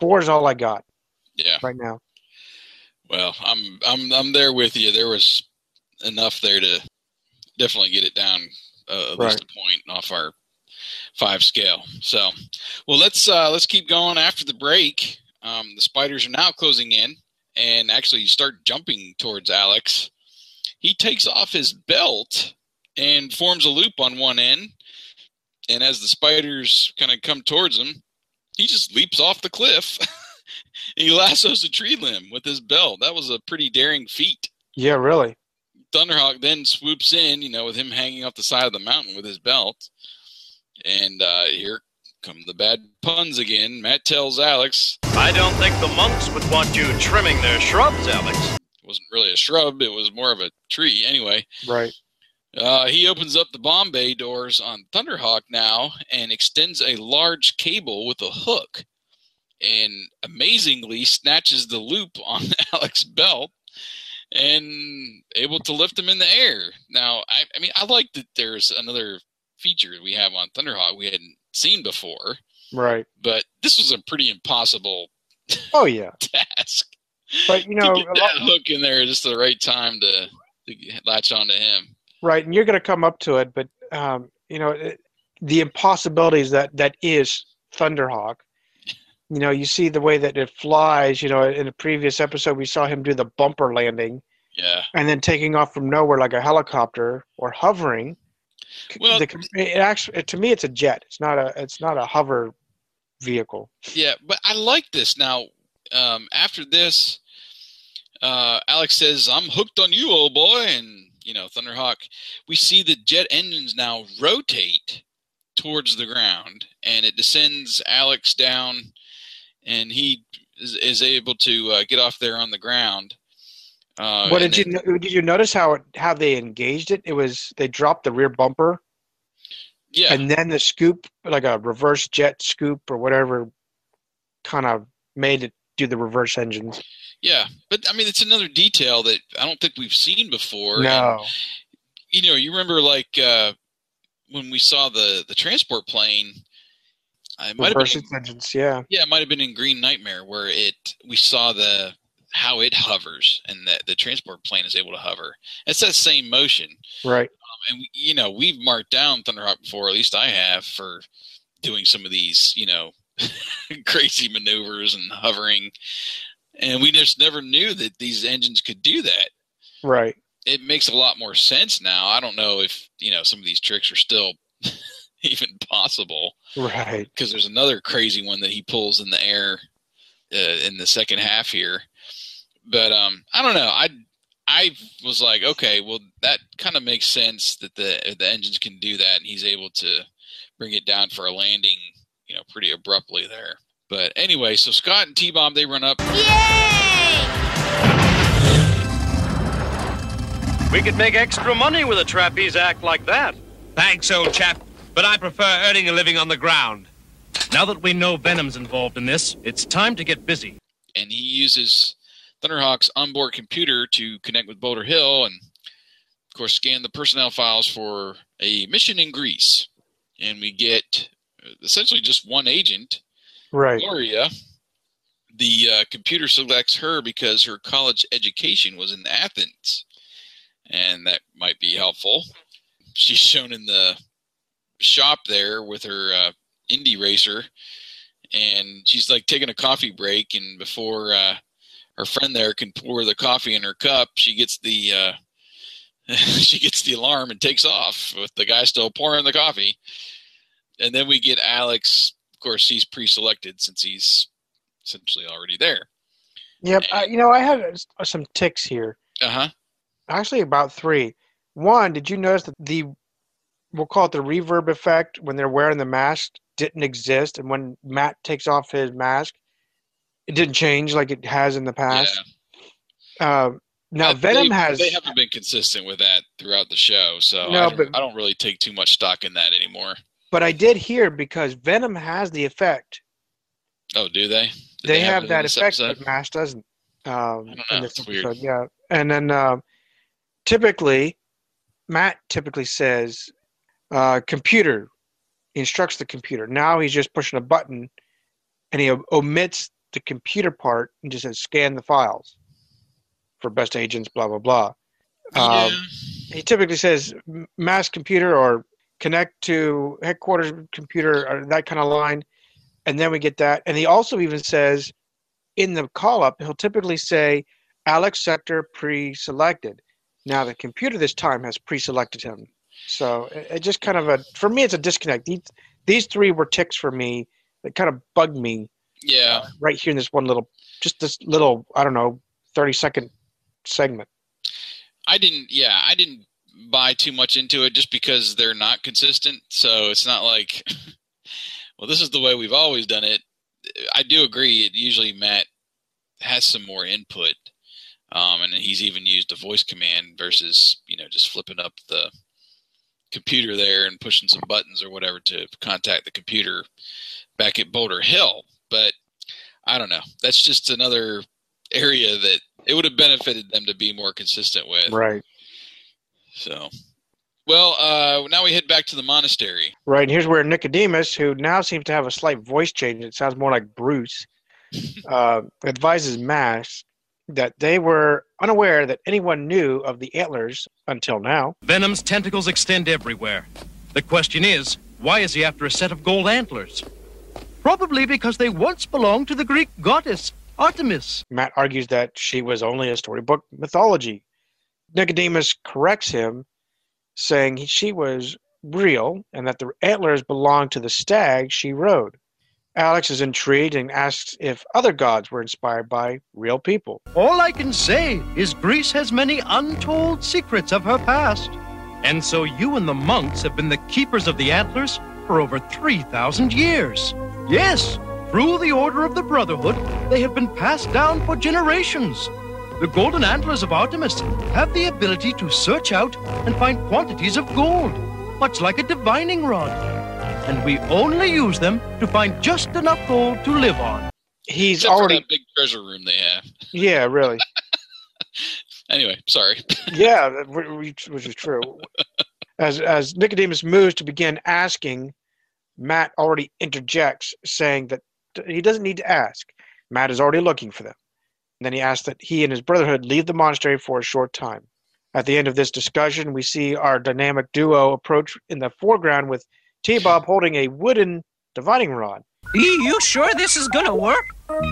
four is all I got yeah. right now. Well, I'm I'm I'm there with you. There was enough there to definitely get it down uh, at least a point off our five scale. So, well, let's uh, let's keep going after the break. Um, the spiders are now closing in, and actually start jumping towards Alex. He takes off his belt and forms a loop on one end, and as the spiders kind of come towards him, he just leaps off the cliff. (laughs) he lassos a tree limb with his belt. That was a pretty daring feat. Yeah, really. Thunderhawk then swoops in, you know, with him hanging off the side of the mountain with his belt. And uh, here come the bad puns again. Matt tells Alex. I don't think the monks would want you trimming their shrubs, Alex. It wasn't really a shrub, it was more of a tree. Anyway, Right. uh, he opens up the bomb bay doors on Thunderhawk now and extends a large cable with a hook and amazingly snatches the loop on (laughs) Alex's belt and able to lift him in the air. Now, I, I mean, I like that there's another feature we have on Thunderhawk we hadn't seen before, Right. but this was a pretty impossible (laughs) Oh yeah. task. But you know, that lot- hook in there just the right time to, to latch onto him. right, and you're going to come up to it, but um, you know, it, the impossibilities that that is Thunderhawk. You know, you see the way that it flies. You know, in a previous episode, we saw him do the bumper landing Yeah. and then taking off from nowhere like a helicopter or hovering. Well- the, it actually, to me, it's a jet. It's not a. It's not a hover vehicle. Yeah, but I like this. Now, um, after this, uh, Alex says, I'm hooked on you, old boy. And, you know, Thunderhawk, we see the jet engines now rotate towards the ground and it descends Alex down and he is, is able to uh, get off there on the ground. Uh, what did you then- did you notice how it how they engaged it? It was they dropped the rear bumper. Yeah. And then the scoop, like a reverse jet scoop or whatever, kind of made it do the reverse engines. Yeah, but I mean, it's another detail that I don't think we've seen before. No. And, you know, you remember like uh, when we saw the the transport plane. Uh, It might have Reverse been, engines, yeah. yeah, it might have been in Green Nightmare where it we saw the how it hovers and that the transport plane is able to hover. It's that same motion. Right. Um, and we, you know, we've marked down Thunderhawk before, at least I have, for doing some of these, you know, (laughs) crazy maneuvers and hovering. And we just never knew that these engines could do that. Right. It makes a lot more sense now. I don't know if, you know, some of these tricks are still (laughs) (laughs) even possible. Right. Because there's another crazy one that he pulls in the air uh, in the second half here. But um, I don't know. I I was like, okay, well, that kind of makes sense that the the engines can do that, and he's able to bring it down for a landing, you know, pretty abruptly there. But anyway, so Scott and T Bob they run up. Yay! We could make extra money with a trapeze act like that. Thanks, old chap, but I prefer earning a living on the ground. Now that we know Venom's involved in this, it's time to get busy. and he uses Thunderhawk's onboard computer to connect with Boulder Hill and, of course, scan the personnel files for a mission in Greece. And we get uh, essentially just one agent, Right. Gloria. The uh, computer selects her because her college education was in Athens, and that might be helpful. She's shown in the shop there with her uh, Indy racer, and she's like taking a coffee break, and before uh, her friend there can pour the coffee in her cup, she gets the uh, (laughs) she gets the alarm and takes off with the guy still pouring the coffee. And then we get Alex. Of course, he's pre-selected since he's essentially already there. Yep. Uh, you know, I had some ticks here. Uh huh. Actually, about three. One, did you notice that the we'll call it the reverb effect when they're wearing the mask didn't exist, and when Matt takes off his mask, it didn't change like it has in the past. Yeah. Um, now But Venom they, has They haven't been consistent with that throughout the show, so No, I, don't, but- I don't really take too much stock in that anymore. But I did hear because Venom has the effect. Oh, do they? Did They, have, in that effect, episode? but Mask doesn't. Um, know, in this it's weird. yeah. And then uh, typically, Matt typically says, uh, "Computer," he instructs the computer. Now he's just pushing a button, and he omits the computer part and just says, "Scan the files for best agents." Blah blah blah. Um, he typically says mask computer or connect to headquarters computer or that kind of line and then we get that and he also even says in the call up he'll typically say alex sector pre-selected now the computer this time has pre-selected him so it, it just kind of a for me it's a disconnect these, these three were ticks for me that kind of bugged me Yeah. right here in this one little just this little i don't know 30 second segment I didn't. Yeah, I didn't buy too much into it just because they're not consistent. So it's not like, (laughs) well, this is the way we've always done it. I do agree. It usually Matt has some more input, um, and he's even used a voice command versus you know just flipping up the computer there and pushing some buttons or whatever to contact the computer back at Boulder Hill. But I don't know. That's just another area that it would have benefited them to be more consistent with. right So, well, uh, now we head back to the monastery. Right, and here's where Nicodemus, who now seems to have a slight voice change, it sounds more like Bruce, (laughs) uh, advises Mask that they were unaware that anyone knew of the antlers until now. Venom's tentacles extend everywhere. The question is, why is he after a set of gold antlers? Probably because they once belonged to the Greek goddess Artemis. Matt argues that she was only a storybook mythology. Nicodemus corrects him, saying she was real and that the antlers belonged to the stag she rode. Alex is intrigued and asks if other gods were inspired by real people. All I can say is Greece has many untold secrets of her past. And so you and the monks have been the keepers of the antlers for over 3,000 years. Yes, through the Order of the Brotherhood, they have been passed down for generations. The golden antlers of Artemis have the ability to search out and find quantities of gold, much like a divining rod. And we only use them to find just enough gold to live on. He's Except for already, that big treasure room they have. yeah, really. (laughs) Anyway, sorry. (laughs) yeah, which which is true. As as Nicodemus moves to begin asking, Matt already interjects, saying that he doesn't need to ask. Matt is already looking for them. And then he asks that he and his brotherhood leave the monastery for a short time. At the end of this discussion, we see our dynamic duo approach in the foreground with T Bob holding a wooden divining rod. Are you sure this is gonna work?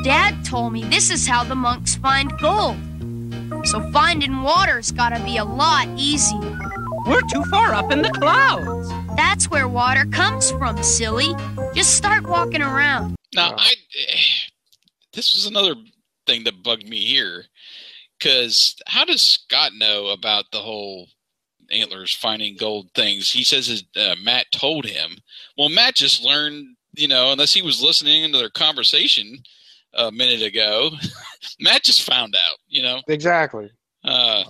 Dad told me this is how the monks find gold. So finding water's gotta be a lot easier. We're too far up in the clouds. That's where water comes from, silly. Just start walking around. Now, I eh, this was another thing that bugged me here, because how does Scott know about the whole antlers finding gold things? He says his, uh, Matt told him. Well, Matt just learned, you know, unless he was listening into their conversation a minute ago, (laughs) Matt just found out, you know. Exactly. Uh,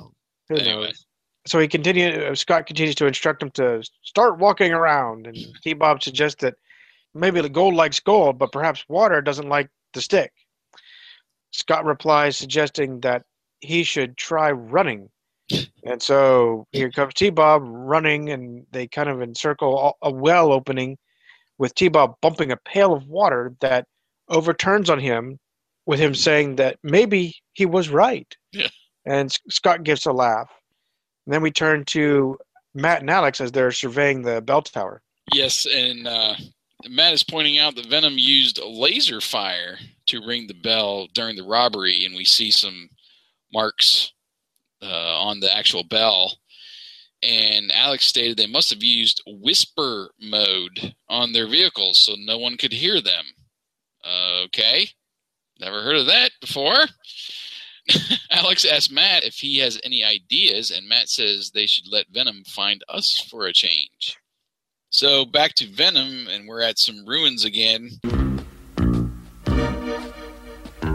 Who Anyway. knows? So he continued. uh, Scott continues to instruct him to start walking around, and T. Bob suggests that maybe the gold likes gold, but perhaps water doesn't like the stick. Scott replies, suggesting that he should try running. And so here comes T. Bob running, and they kind of encircle a well opening, with T. Bob bumping a pail of water that overturns on him, with him saying that maybe he was right. Yeah. And Scott gives a laugh. And then we turn to Matt and Alex as they're surveying the bell tower. Yes, and uh, Matt is pointing out that Venom used laser fire to ring the bell during the robbery, and we see some marks uh, on the actual bell. And Alex stated they must have used whisper mode on their vehicles so no one could hear them. Uh, okay, never heard of that before. (laughs) Alex asks Matt if he has any ideas, and Matt says they should let Venom find us for a change. So back to Venom, and we're at some ruins again.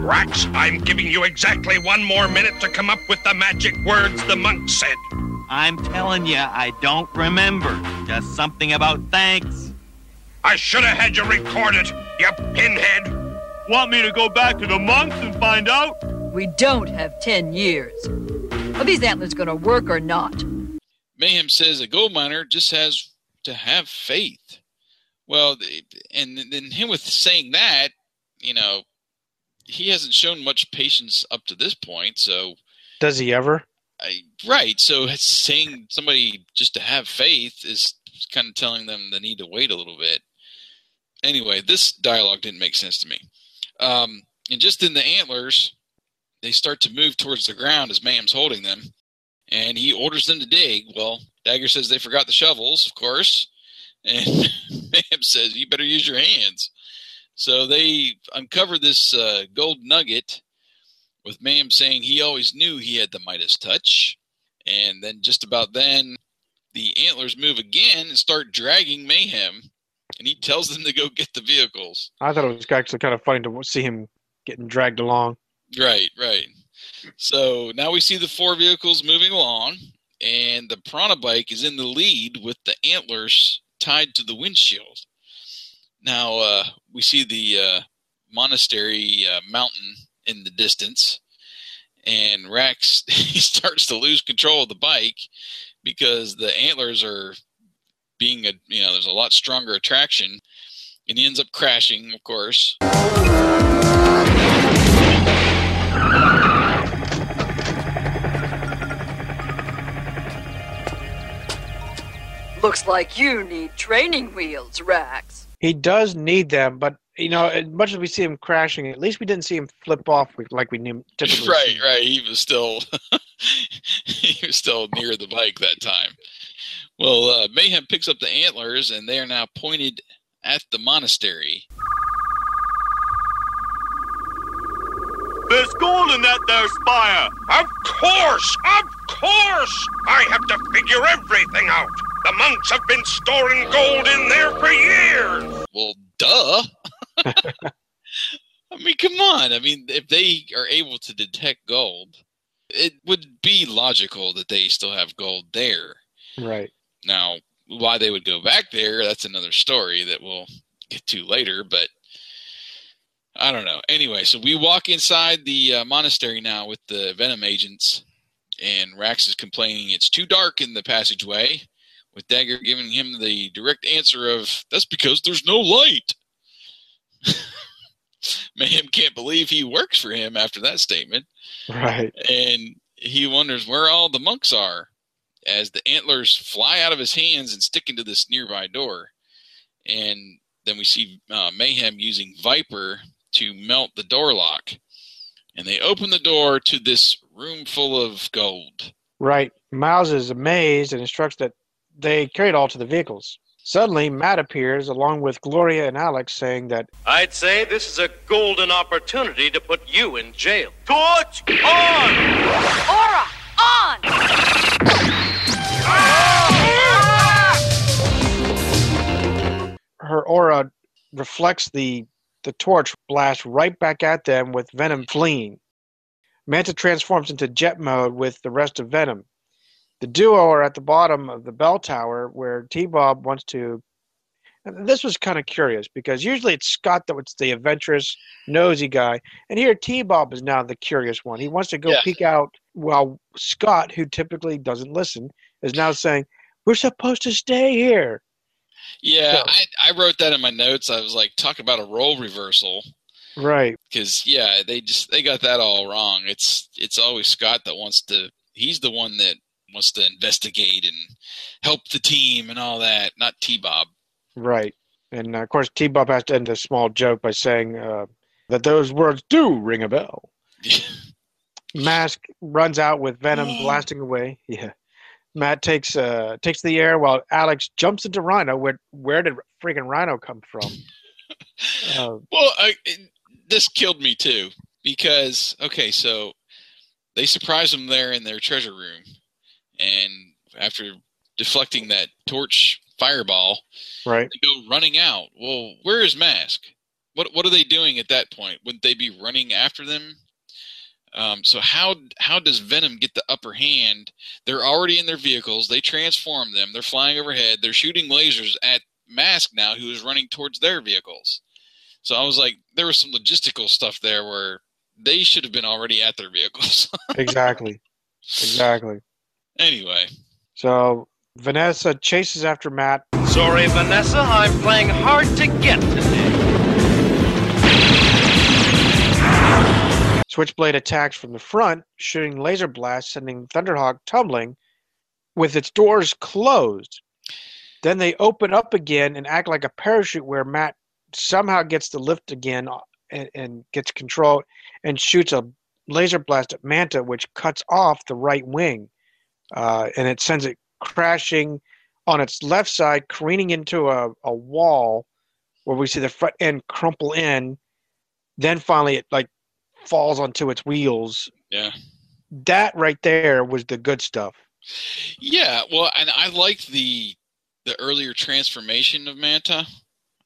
Rax, I'm giving you exactly one more minute to come up with the magic words the monk said. I'm telling you, I don't remember. Just something about thanks. I should have had you record it, you pinhead. Want me to go back to the monks and find out? We don't have ten years. Are these antlers gonna work or not? Mayhem says a gold miner just has to have faith. Well, and then him with saying that, you know, he hasn't shown much patience up to this point. So Does he ever? I, right. So saying somebody just to have faith is kind of telling them they need to wait a little bit. Anyway, this dialogue didn't make sense to me. Um, and just in the antlers, they start to move towards the ground as Mayhem's holding them, and he orders them to dig. Well, Dagger says they forgot the shovels, of course, and (laughs) Mayhem says you better use your hands. So they uncover this uh, gold nugget with Mayhem saying he always knew he had the Midas touch. And then just about then, the antlers move again and start dragging Mayhem. And he tells them to go get the vehicles. I thought it was actually kind of funny to see him getting dragged along. Right, right. So now we see the four vehicles moving along, and the Piranha bike is in the lead with the antlers tied to the windshield. Now uh, we see the uh, monastery uh, mountain in the distance, and Rax (laughs) he starts to lose control of the bike because the antlers are being a you know there's a lot stronger attraction, and he ends up crashing, of course. Looks like you need training wheels, Rax. He does need them, but you know, as much as we see him crashing, at least we didn't see him flip off like we knew typically. right, see. right. He was still (laughs) he was still near the bike that time. Well, uh, Mayhem picks up the antlers, and they are now pointed at the monastery. There's gold in that there spire. Of course, of course. I have to figure everything out. The monks have been storing gold in there for years. Well, duh. (laughs) I mean, come on. I mean, if they are able to detect gold, it would be logical that they still have gold there. Right. Now, why they would go back there, that's another story that we'll get to later, but I don't know. Anyway, so we walk inside the uh, monastery now with the Venom agents, and Rax is complaining it's too dark in the passageway, with Dagger giving him the direct answer of, that's because there's no light. (laughs) Mayhem can't believe he works for him after that statement. Right. And he wonders where all the monks are as the antlers fly out of his hands and stick into this nearby door. And then we see uh, Mayhem using Viper to melt the door lock. And they open the door to this room full of gold. Right. Miles is amazed and instructs that they carry it all to the vehicles. Suddenly, Matt appears along with Gloria and Alex, saying that I'd say this is a golden opportunity to put you in jail. Torch on! Aura, on! her aura reflects the the torch blast right back at them with Venom fleeing. Manta transforms into jet mode with the rest of Venom. The duo are at the bottom of the bell tower where T Bob wants to. and This was kind of curious because usually it's Scott that was the adventurous, nosy guy, and here T Bob is now the curious one. He wants to go Yeah. peek out while Scott, who typically doesn't listen, is now saying, We're supposed to stay here. Yeah, So- I, I wrote that in my notes. I was like, talk about a role reversal. Right. because yeah they just they got that all wrong it's it's always scott that wants to he's the one that wants to investigate and help the team and all that not t-bob Right. And uh, of course, T Bob has to end a small joke by saying uh, that those words do ring a bell. (laughs) Mask runs out with Venom blasting away. Yeah. Matt takes uh takes the air while Alex jumps into Rhino. Where where did freaking Rhino come from? (laughs) Uh, Well, I, it- this killed me too because okay, so they surprise him there in their treasure room, and after deflecting that torch fireball, right. they go running out. Well, where is Mask? What what are they doing at that point? Wouldn't they be running after them? Um, so how how does Venom get the upper hand? They're already in their vehicles. They transform them. They're flying overhead. They're shooting lasers at Mask now, who is running towards their vehicles. So I was like, there was some logistical stuff there where they should have been already at their vehicles. (laughs) exactly. Exactly. Anyway, So Vanessa chases after Matt. Sorry, Vanessa, I'm playing hard to get today. Switchblade attacks from the front, shooting laser blasts, sending Thunderhawk tumbling with its doors closed. Then they open up again and act like a parachute where Matt somehow gets the lift again and, and gets control and shoots a laser blast at Manta, which cuts off the right wing. Uh, and it sends it crashing on its left side, careening into a, a wall where we see the front end crumple in. Then finally, it like falls onto its wheels. yeah. That right there was the good stuff. Yeah, well, and I liked the the earlier transformation of Manta.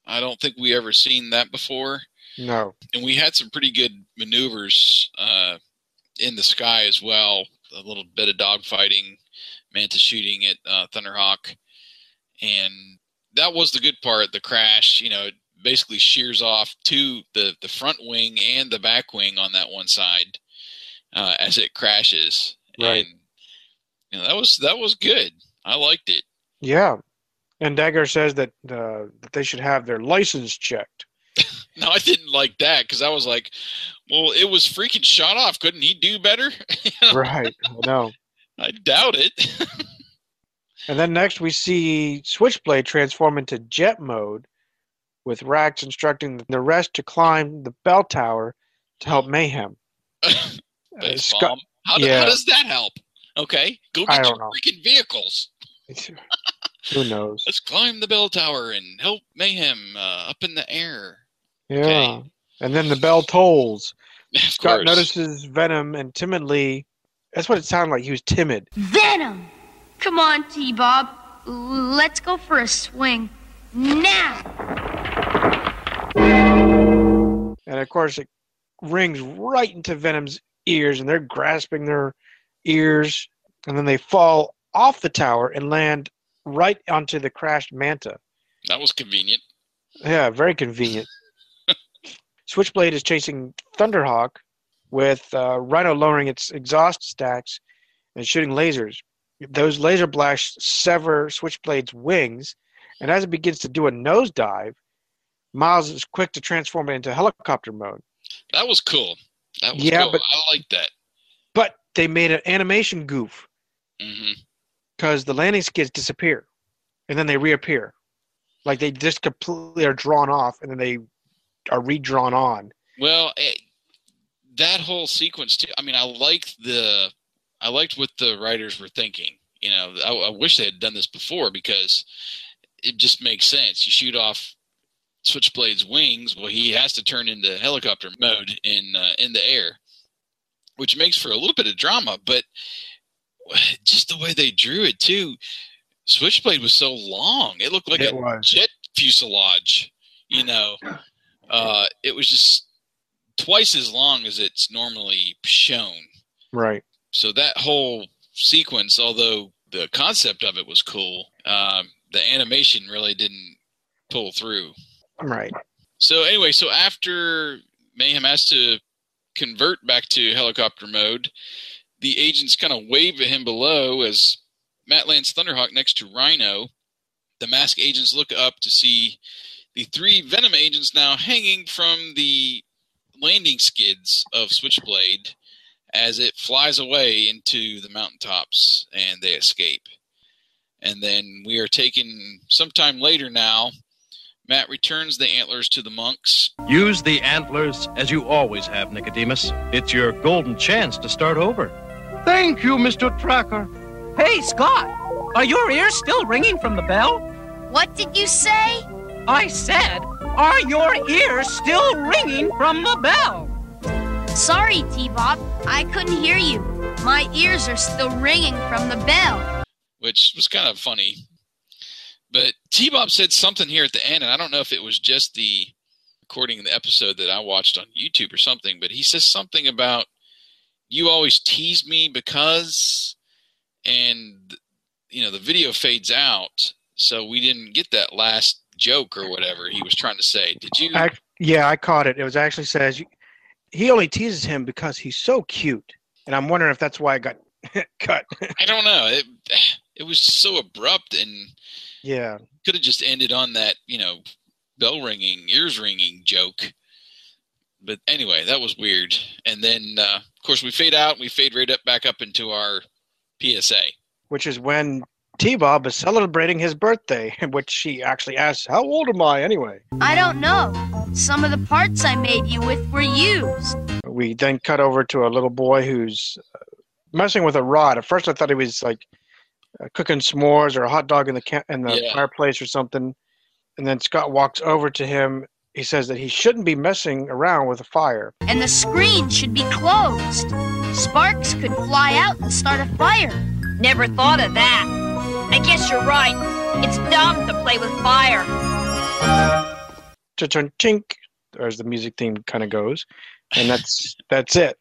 I don't think we ever seen that before, No. and we had some pretty good maneuvers uh, in the sky as well. A little bit of dogfighting, Manta shooting at uh, Thunderhawk, and that was the good part. The crash, you know, it basically shears off to the the front wing and the back wing on that one side uh, as it crashes. Right. And you know, that was that was good. I liked it. Yeah. And Dagger says that uh, that they should have their license checked. No, I didn't like that because I was like, well, it was freaking shot off. Couldn't he do better? (laughs) right. No. (laughs) I doubt it. (laughs) And then next we see Switchblade transform into jet mode, with Rax instructing the rest to climb the bell tower to help (gasps) Mayhem. Scott- How, do- yeah. how does that help? Okay, go get your know. freaking vehicles. Who knows? Let's climb the bell tower and help Mayhem uh, up in the air. Yeah. And then the bell tolls. (laughs) Of Scott course. notices Venom and timidly. That's what it sounded like. He was timid. Venom! Come on, T Bob. Let's go for a swing. Now! And of course, it rings right into Venom's ears, and they're grasping their ears. And then they fall off the tower and land right onto the crashed Manta. That was convenient. Yeah, very convenient. Switchblade is chasing Thunderhawk with uh, Rhino lowering its exhaust stacks and shooting lasers. Those laser blasts sever Switchblade's wings, and as it begins to do a nosedive, Miles is quick to transform it into helicopter mode. That was cool. That was Yeah, cool. but- I like that. But they made an animation goof because the landing skids disappear and then they reappear. Like they just completely are drawn off and then they are redrawn on. Well, eh, that whole sequence too. I mean, I liked the, I liked what the writers were thinking. You know, I, I wish they had done this before because it just makes sense. You shoot off Switchblade's wings, well, he has to turn into helicopter mode in uh, in the air, which makes for a little bit of drama. But just the way they drew it too, Switchblade was so long; it looked like It a was. jet fuselage. You know, (clears throat) uh, it was just twice as long as it's normally shown. Right. So that whole sequence, although the concept of it was cool, um, the animation really didn't pull through. Right. So anyway, so after Mayhem has to convert back to helicopter mode, the agents kind of wave at him below as Matt lands Thunderhawk next to Rhino. The mask agents look up to see the three Venom agents now hanging from the landing skids of Switchblade as it flies away into the mountaintops and they escape. And then we are taken sometime later now Matt returns the antlers to the monks. Use the antlers as you always have, Nicodemus. It's your golden chance to start over. Thank you, Mr. Trakker. Hey, Scott, are your ears still ringing from the bell? What did you say? I said, are your ears still ringing from the bell? Sorry, T-Bob. I couldn't hear you. My ears are still ringing from the bell. which was kind of funny. But T Bob said something here at the end, and I don't know if it was just the recording of the episode that I watched on YouTube or something, but he says something about you always tease me because, and you know, the video fades out, so we didn't get that last joke or whatever he was trying to say. Did you? Ac- yeah, I caught it. It was actually says he only teases him because he's so cute, and I'm wondering if that's why it got (laughs) cut. I don't know. It it was so abrupt and yeah, could have just ended on that, you know, bell ringing, ears ringing joke. But anyway, that was weird. And then, uh, of course, we fade out. We fade right up back up into our PSA. which is when T Bob is celebrating his birthday, in (laughs) which she actually asks, "How old am I anyway?" I don't know. Some of the parts I made you with were used. We then cut over to a little boy who's uh, messing with a rod. At first, I thought he was like uh, cooking s'mores or a hot dog in the ca- in the Yeah. fireplace or something. And then Scott walks over to him. He says that he shouldn't be messing around with a fire. And the screen should be closed. Sparks could fly out and start a fire. Never thought of that. I guess you're right. It's dumb to play with fire. Cha-chun chink, as the music theme kind of goes, and that's that's it.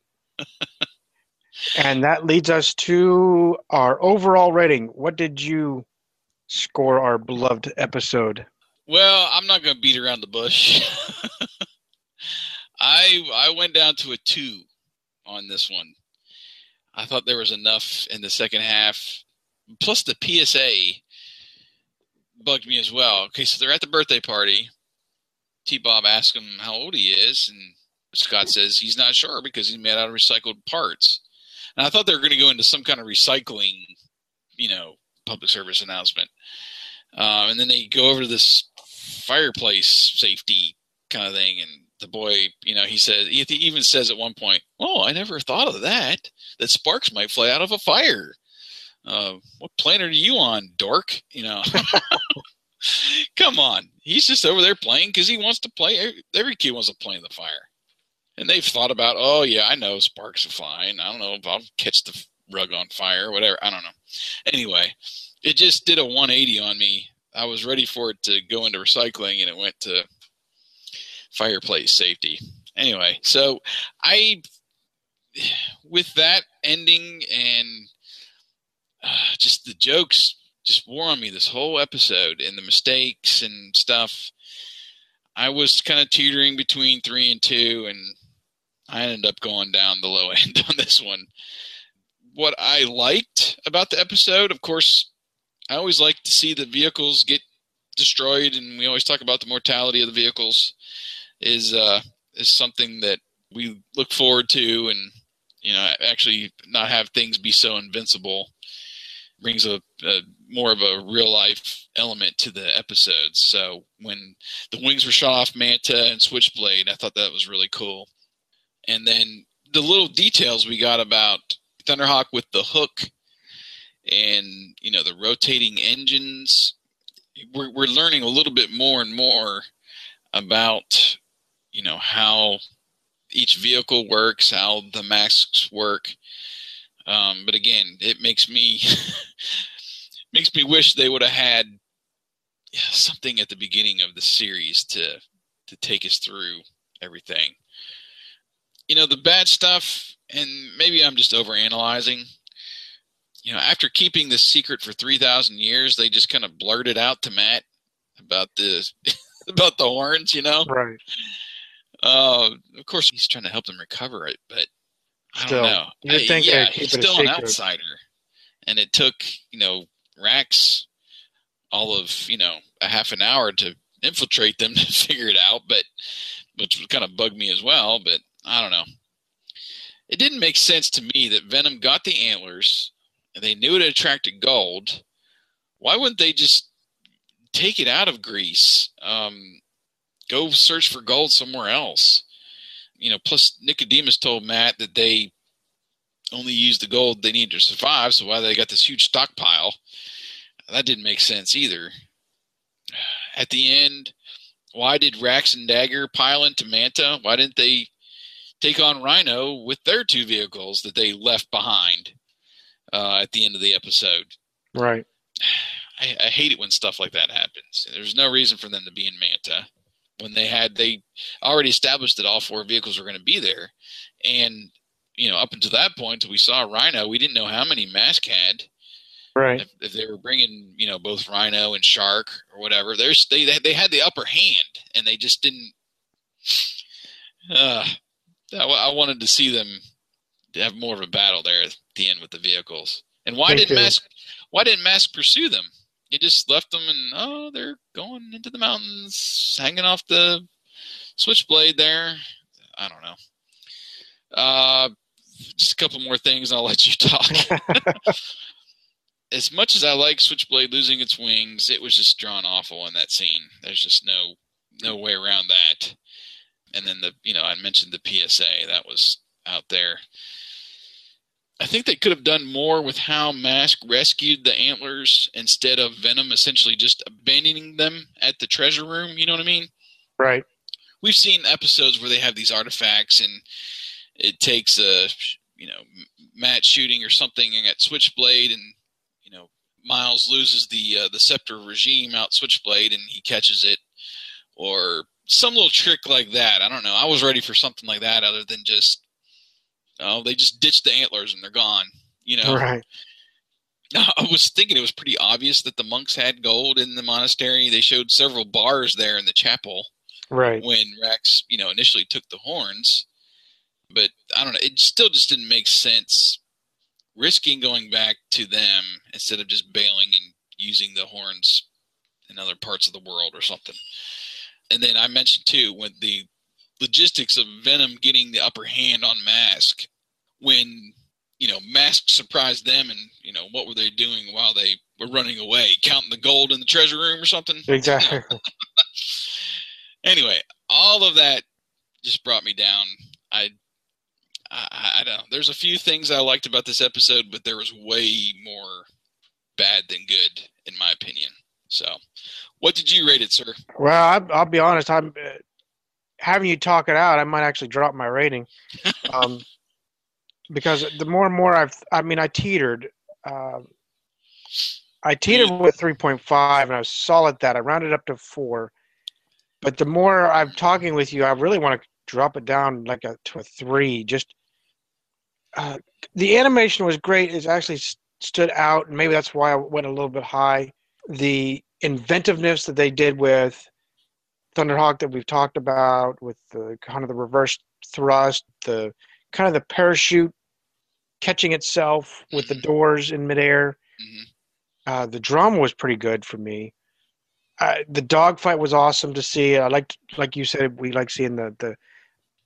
and that leads us to our overall rating. What did you score our beloved episode? Well, I'm not going to beat around the bush. (laughs) I I went down to a two on this one. I thought there was enough in the second half. Plus the PSA bugged me as well. Okay, so they're at the birthday party. T Bob asks him how old he is, and Scott says he's not sure because he's made out of recycled parts. And I thought they were going to go into some kind of recycling, you know, public service announcement. Um, and then they go over to this fireplace safety kind of thing, and the boy, you know, he says he even says at one point, "Oh, I never thought of that. That sparks might fly out of a fire." Uh, what planet are you on, dork? You know, (laughs) come on. He's just over there playing because he wants to play. Every- kid wants to play in the fire. And they've thought about, oh yeah, I know sparks are flying. I don't know if I'll catch the rug on fire, or whatever. I don't know. Anyway, it just did a 180 on me. I was ready for it to go into recycling, and it went to fireplace safety. Anyway, so I, (sighs) with that ending and (sighs) just the jokes, just wore on me this whole episode, and the mistakes and stuff. I was kind of teetering between three and two, and I ended up going down the low (laughs) end on this one. What I liked about the episode, of course, I always like to see the vehicles get destroyed, and we always talk about the mortality of the vehicles. Is uh, is something that we look forward to, and you know, actually not have things be so invincible brings a, a more of a real life element to the episodes. So when the wings were shot off Manta and Switchblade, I thought that was really cool. And then the little details we got about Thunderhawk with the hook and you know the rotating engines. We're we're learning a little bit more and more about you know how each vehicle works, how the masks work. Um, but again, it makes me (laughs) makes me wish they would have had something at the beginning of the series to to take us through everything. You know, the bad stuff, and maybe I'm just overanalyzing. You know, after keeping this secret for three thousand years, they just kind of blurted out to Matt about the (laughs) about the horns. You know, Right. uh, of course, he's trying to help them recover it, but I don't know. you'd I- think yeah, he's still an outsider, and it took you know Rax all of you know a half an hour to infiltrate them (laughs) to figure it out, but which kind of bugged me as well. But I don't know. It didn't make sense to me that Venom got the antlers and they knew it attracted gold. Why wouldn't they just take it out of Greece. Um, go search for gold somewhere else. You know, plus Nicodemus told Matt that they only used the gold they needed to survive, so why they got this huge stockpile? That didn't make sense either. (sighs) At the end, why did Rax and Dagger pile into Manta? Why didn't they take on Rhino with their two vehicles that they left behind uh, at the end of the episode? Right. (sighs) I, I hate it when stuff like that happens. There's no reason for them to be in Manta when they had they already established that all four vehicles were going to be there, and you know up until that point, we saw Rhino. We didn't know how many Mask had. Right. If, if they were bringing you know both Rhino and Shark or whatever, there's they they had the upper hand, and they just didn't. Uh, I, I wanted to see them have more of a battle there at the end with the vehicles. And why Me didn't too. Mask? Why didn't Mask pursue them? He just left them, and oh, they're going into the mountains, hanging off the switchblade there. I don't know. Uh, just a couple more things, I'll let you (laughs) talk. as much as I like Switchblade losing its wings, it was just drawn awful in that scene. There's just no no way around that. And then the you know I mentioned the PSA that was out there. I think they could have done more with how Mask rescued the antlers instead of Venom essentially just abandoning them at the treasure room. You know what I mean? Right. We've seen episodes where they have these artifacts and it takes a you know Matt shooting or something at Switchblade and you know Miles loses the uh, the scepter regime out Switchblade and he catches it or some little trick like that. I don't know. I was ready for something like that other than just oh they just ditched the antlers and they're gone. You know. Right. (laughs) I was thinking it was pretty obvious that the monks had gold in the monastery. They showed several bars there in the chapel Right. when Rex, you know, initially took the horns. But I don't know, it still just didn't make sense risking going back to them instead of just bailing and using the horns in other parts of the world or something. And then I mentioned too when the logistics of Venom getting the upper hand on Mask when you know Mask surprised them and you know what were they doing while they were running away counting the gold in the treasure room or something (laughs) Exactly. anyway, all of that just brought me down. I, I, I don't know. There's a few things I liked about this episode, but there was way more bad than good, in my opinion. So, what did you rate it, sir? Well, I, I'll be honest. I'm uh, having you talk it out. I might actually drop my rating, (laughs) um, because the more and more I've, I mean, I teetered. Um I teetered with 3.5, and I was solid that. I rounded up to four, but the more I'm talking with you, I really want to drop it down like a to a three. Just uh, the animation was great. It actually s- stood out, and maybe that's why I went a little bit high. The inventiveness that they did with Thunderhawk that we've talked about, with the kind of the reverse thrust, the kind of the parachute catching itself with the doors in midair. Uh, the drama was pretty good for me. Uh, the dogfight was awesome to see. I liked, like you said, we like seeing the the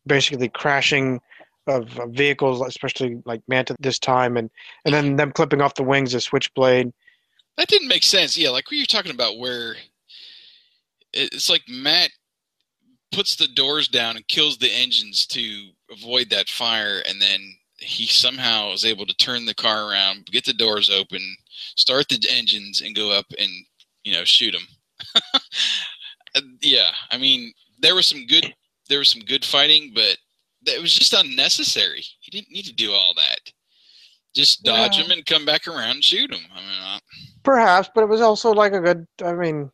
basically crashing of uh, vehicles, especially like Manta this time, and and then them clipping off the wings of Switchblade. That didn't make sense. Yeah, like we you're talking about, where it's like Matt puts the doors down and kills the engines to avoid that fire, and then he somehow is able to turn the car around, get the doors open, start the engines, and go up and you know shoot them. (laughs) yeah, I mean there was some good there was some good fighting, but it was just unnecessary. He didn't need to do all that. Just dodge Yeah. them and come back around and shoot him. I mean, I, Perhaps, but it was also like a good. I mean,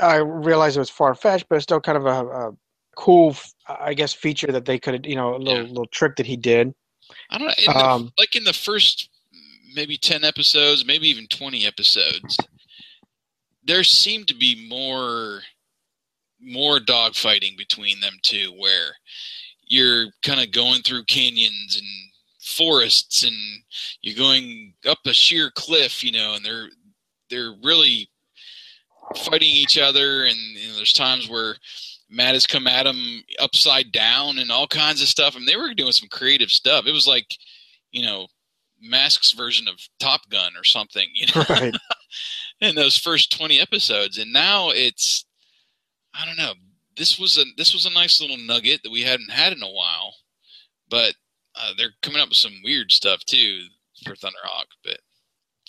I realized it was far fetched, but it's still kind of a, a cool, I guess, feature that they could, you know, a little little trick that he did. I don't know. In the, Um, like in the first maybe 10 episodes, maybe even 20 episodes, there seemed to be more more dogfighting between them two where you're kind of going through canyons and forests and you're going up a sheer cliff, you know, and they're they're really fighting each other and you know, there's times where Matt has come at him upside down and all kinds of stuff. I mean, they were doing some creative stuff. It was like, you know, Mask's version of Top Gun or something. You know, Right. (laughs) in those first 20 episodes and now it's i don't know this was a this was a nice little nugget that we hadn't had in a while but uh, they're coming up with some weird stuff too for thunderhawk but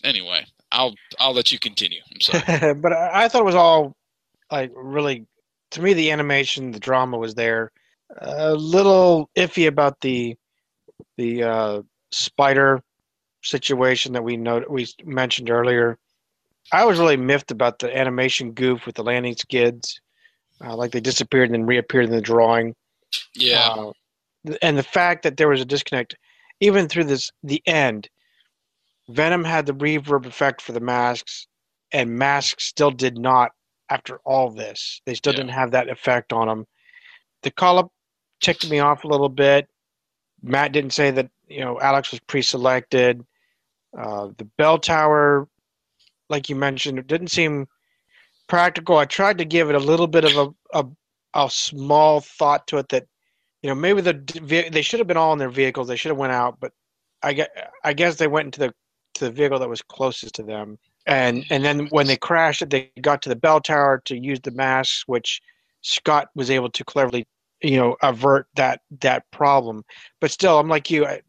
anyway i'll i'll let you continue. I'm sorry. (laughs) But I, I thought it was all like really to me the animation the drama was there. A little iffy about the the uh, spider situation that we know we mentioned earlier. I was really miffed about the animation goof with the landing skids uh, like they disappeared and then reappeared in the drawing. Yeah. Uh, and the fact that there was a disconnect even through this the end venom had the reverb effect for the masks and masks still did not after all this. They still Yeah. didn't have that effect on them the call up ticked me off a little bit. Matt didn't say that you know alex was pre-selected. Uh, the bell tower like you mentioned it didn't seem practical. I tried to give it a little bit of a, a, a small thought to it that you know maybe the they should have been all in their vehicles. They should have went out but i guess, I guess they went into the to the vehicle that was closest to them. And and then when they crashed it they got to the bell tower to use the masks which scott was able to cleverly you know avert that that problem. But still i'm like you I,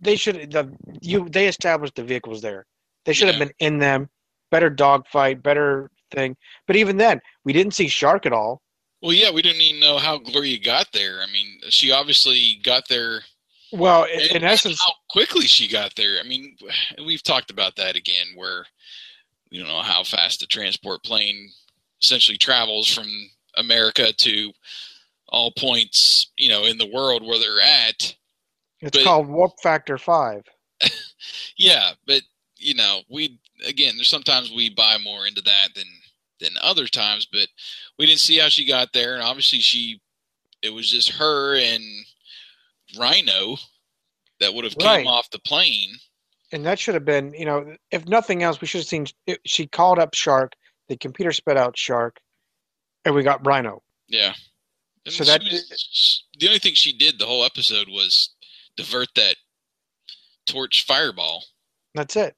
they should the you they established the vehicles there. They should have been in them. Better dogfight better thing. But even then we didn't see shark at all. Well yeah we didn't even know how gloria got there. I mean she obviously got there well in, in essence how quickly she got there. I mean we've talked about that again where you don't know how fast the transport plane essentially travels from america to all points you know in the world where they're at. It's But- called warp factor 5 (laughs) yeah but you know we again there's sometimes we buy more into that than than other times but we didn't see how she got there. And obviously she it was just her and rhino that would have Right. came off the plane. And that should have been you know if nothing else we should have seen it, she called up shark the computer spit out shark and we got rhino. Yeah. I So that- was- the only thing she did the whole episode was divert that torch fireball. That's it.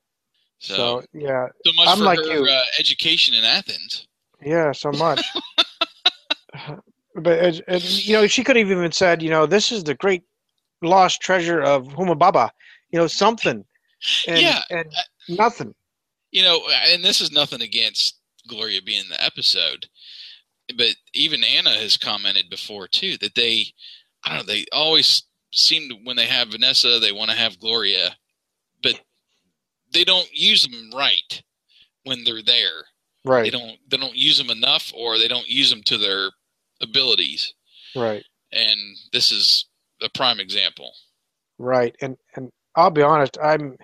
So so, so, yeah much i'm for like her you. Uh, education in athens. Yeah so much. (laughs) But it, it, you know she could have even said you know this is the great lost treasure of humababa you know something and, Yeah. and nothing you know, and this is nothing against Gloria being the episode, but even Anna has commented before too that they, I don't know, they always seem to when they have Vanessa, they want to have Gloria, but they don't use them right when they're there. right They don't they don't use them enough, or they don't use them to their abilities. right And this is a prime example. Right. And and I'll be honest, I'm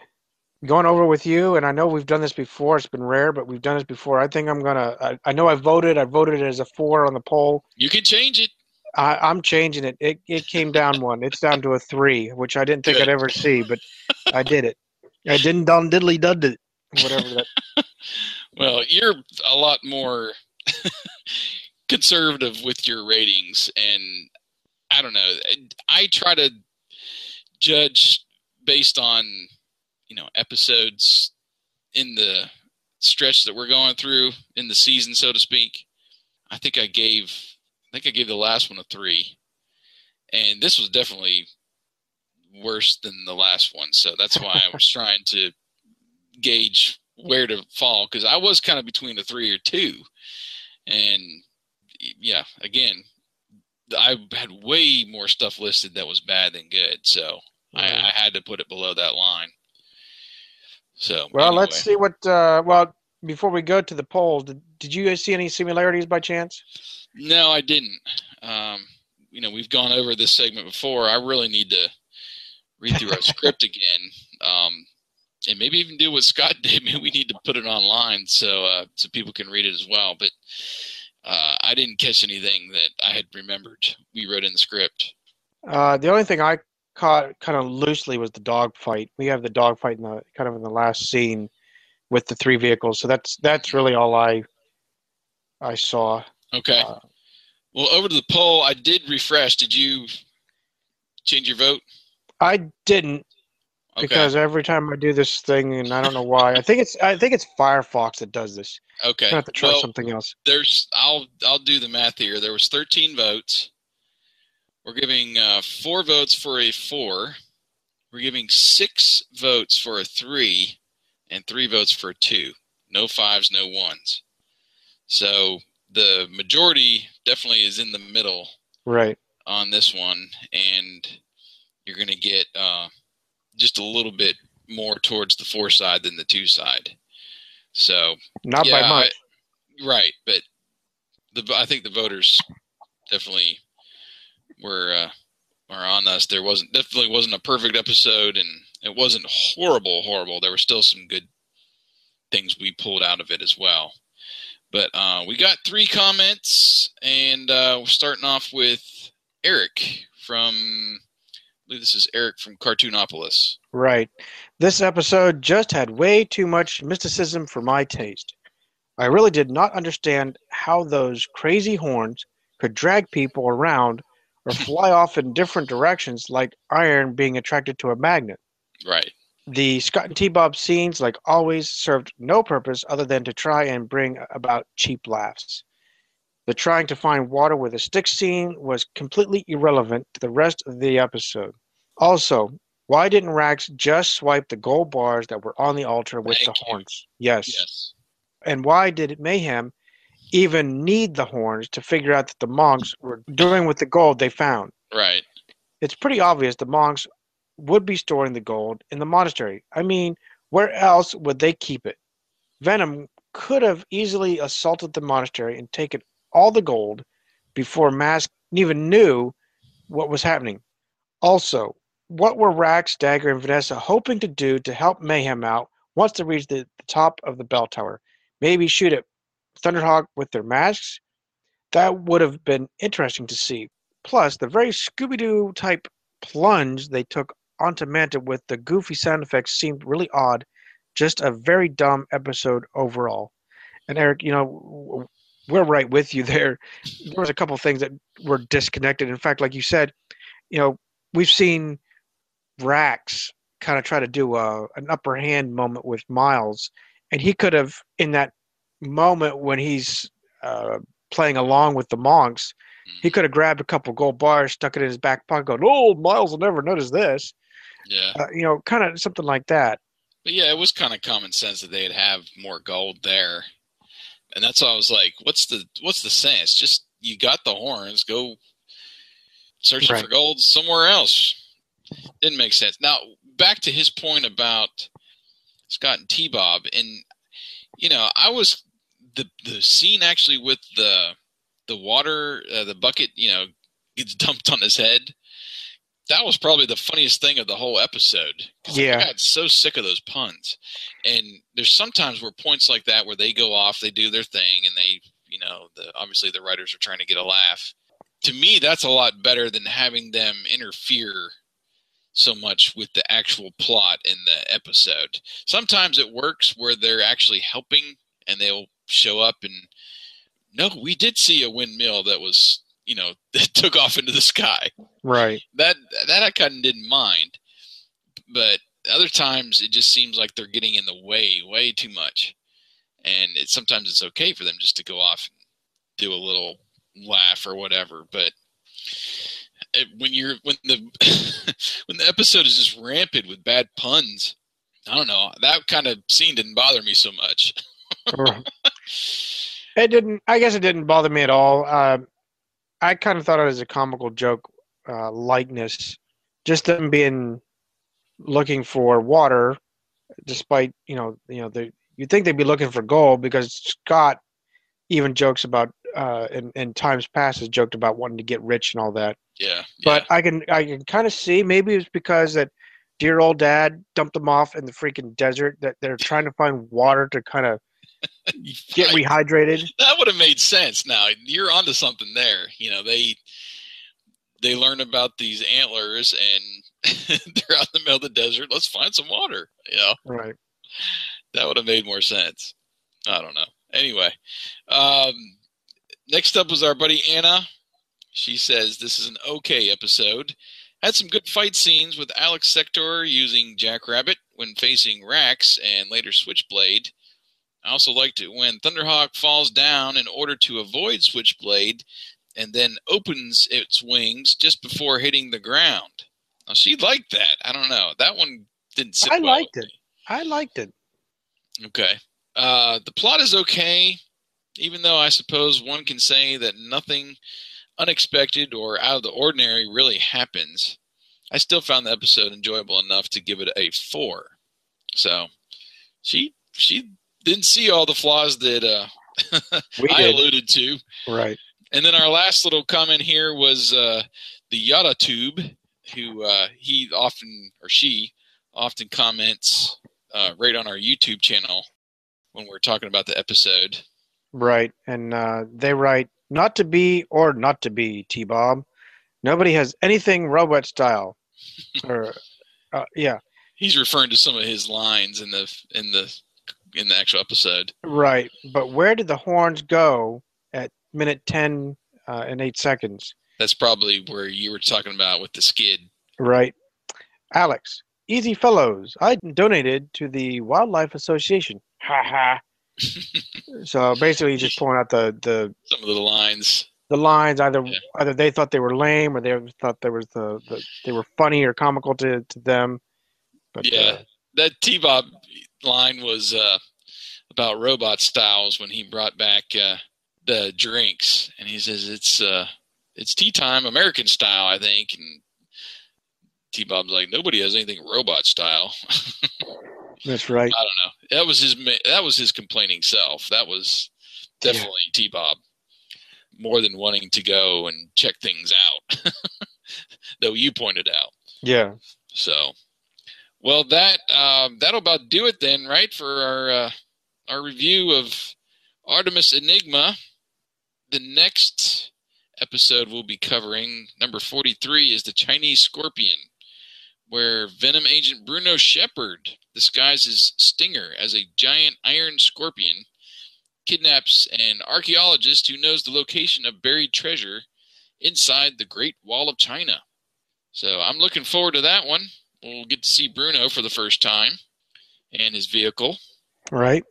going over with you and I know we've done this before. It's been rare, but we've done this before. I think I'm gonna I, I know I voted, I voted as a four on the poll. You can change it. I, I'm changing it. It it came down (laughs) one. It's down to a three, which I didn't think I'd ever see, but I did it. I didn't done diddly dud it. Whatever that (laughs) (laughs) Well, you're a lot more conservative with your ratings, and I don't know. I try to judge based on you know episodes in the stretch that we're going through in the season, so to speak. I think I gave I think I gave the last one a three, and this was definitely worse than the last one. So that's why I was (laughs) trying to gauge where to fall because I was kind of between a three or two, and yeah, again, I had way more stuff listed that was bad than good, so I, I had to put it below that line. So Well, anyway. let's see what uh well before we go to the polls, did, did you guys see any similarities by chance? No, I didn't. Um, you know, we've gone over this segment before. I really need to read through our (laughs) script again, um, and maybe even do what Scott (laughs) did. Maybe we need to put it online so uh, so people can read it as well. But uh, I didn't catch anything that I had remembered we wrote in the script. Uh, the only thing I caught kind of loosely was the dog fight. We have the dog fight in the kind of in the last scene with the three vehicles. So that's that's really all I I saw. Okay. Uh, well, over to the poll, I did refresh. Did you change your vote? I didn't Okay. because every time I do this thing, and I don't know why. I think it's I think it's Firefox that does this. Okay. I have to try Well, something else. There's I'll I'll do the math here. There was 13 votes. We're giving uh, four votes for a four. We're giving six votes for a three, and three votes for a two. No fives, no ones. So the majority definitely is in the middle Right. on this one, and you're going to get uh, just a little bit more towards the four side than the two side. So Not by yeah, much. I- right, but the I think the voters definitely were uh, were on us. There wasn't definitely wasn't a perfect episode, and it wasn't horrible, horrible. There were still some good things we pulled out of it as well. But uh, we got three comments, and uh, we're starting off with Eric from. Believe this is Eric from Cartoonopolis. Right. This episode just had way too much mysticism for my taste. I really did not understand how those crazy horns could drag people around or (laughs) fly off in different directions like iron being attracted to a magnet. Right. The Scott and T Bob scenes, like always, served no purpose other than to try and bring about cheap laughs. The trying to find water with a stick scene was completely irrelevant to the rest of the episode. Also, why didn't Rax just swipe the gold bars that were on the altar with the horns? Yes. Yes. And why did Mayhem even need the horns to figure out that the monks were doing with the gold they found? Right. It's pretty obvious the monks would be storing the gold in the monastery. I mean, where else would they keep it? Venom could have easily assaulted the monastery and taken all the gold before Mask even knew what was happening. Also, what were Rax, Dagger, and Vanessa hoping to do to help Mayhem out once they reached the, the top of the bell tower? Maybe shoot at Thunderhawk with their masks? That would have been interesting to see. Plus, the very Scooby Doo type plunge they took onto Manta with the goofy sound effects seemed really odd. Just a very dumb episode overall. And Eric, you know, we're right with you there. There was a couple things that were disconnected. In fact, like you said, you know, we've seen Rax kind of try to do a an upper hand moment with Miles, and he could have in that moment when he's uh, playing along with the monks, he could have grabbed a couple gold bars, stuck it in his back pocket, going, "Oh, Miles will never notice this." Yeah. Uh, you know, kind of something like that. But yeah, it was kind of common sense that they'd have more gold there, and that's why I was like, "What's the what's the sense? Just you got the horns, go searching for gold somewhere else." Didn't make sense. Now back to his point about Scott and T Bob, and you know, I was the the scene actually with the the water, uh, the bucket, you know, gets (laughs) dumped on his head. That was probably the funniest thing of the whole episode. Yeah. I got so sick of those puns. And there's sometimes where points like that where they go off, they do their thing, and they, you know, the obviously the writers are trying to get a laugh. To me, that's a lot better than having them interfere so much with the actual plot in the episode. Sometimes it works where they're actually helping and they'll show up and no, we did see a windmill that was, you know, (laughs) that took off into the sky. Right. That that I kind of didn't mind, but other times it just seems like they're getting in the way way too much, and it sometimes it's okay for them just to go off and do a little laugh or whatever. But when you're when the (laughs) when the episode is just rampant with bad puns, I don't know that kind of scene didn't bother me so much. (laughs) It didn't. I guess it didn't bother me at all. Uh, I kind of thought it was a comical joke uh, likeness, just them being looking for water, despite you know you know they you'd think they'd be looking for gold because Scott even jokes about uh, in, in times past has joked about wanting to get rich and all that. Yeah, But I can I can kind of see maybe it's because that dear old dad dumped them off in the freaking desert that they're trying to find water to kind of (laughs) get rehydrated. that would have made sense. Now you're onto something there. You know they they learn about these antlers and (laughs) they're out in the middle of the desert. Let's find some water. You know Right. that would have made more sense. I don't know. Anyway, um, next up was our buddy Anna. She says this is an okay episode. Had some good fight scenes with Alex Sector using Jackrabbit when facing Rax and later Switchblade. I also liked it when Thunderhawk falls down in order to avoid Switchblade and then opens its wings just before hitting the ground. Now, she liked that. I don't know. That one didn't sit I well liked it. I liked it. Okay. Uh, the plot is okay, even though I suppose one can say that nothing unexpected or out of the ordinary really happens. I still found the episode enjoyable enough to give it a four. So she she didn't see all the flaws that uh, We (laughs) I did. alluded to. Right. And then our last little comment here was uh, the Yada Tube, who uh, he often or she often comments uh, right on our YouTube channel when we're talking about the episode. Right. And uh, they write, not to be or not to be, T Bob. Nobody has anything robot style. (laughs) or, uh, yeah. He's referring to some of his lines in the in the in the actual episode. Right. But where did the horns go at minute 10 uh, and 8 seconds? That's probably where you were talking about with the skid. Right. Alex, easy fellows. I donated to the Wildlife Association. Ha ha. So basically, he's just pulling out the, the Some of the lines. the lines. Either either they thought they were lame, or they thought there was the, the they were funny or comical to, to them. But yeah, uh, that T Bob line was uh, about robot styles when he brought back uh, the drinks, and he says it's uh, it's tea time, American style, I think. And T Bob's like, nobody has anything robot style. (laughs) that's right. I don't know. That was his that was his complaining self. That was definitely T Bob more than wanting to go and check things out. (laughs) Though you pointed out. Yeah. So, well, that um, that'll about do it then, right? For our uh, our review of Artemis Enigma. The next episode we'll be covering, number forty-three, is the Chinese Scorpion, where Venom agent Bruno Sheppard disguises Stinger as a giant iron scorpion, kidnaps an archaeologist who knows the location of buried treasure inside the Great Wall of China. So I'm looking forward to that one. We'll get to see Bruno for the first time and his vehicle. Right.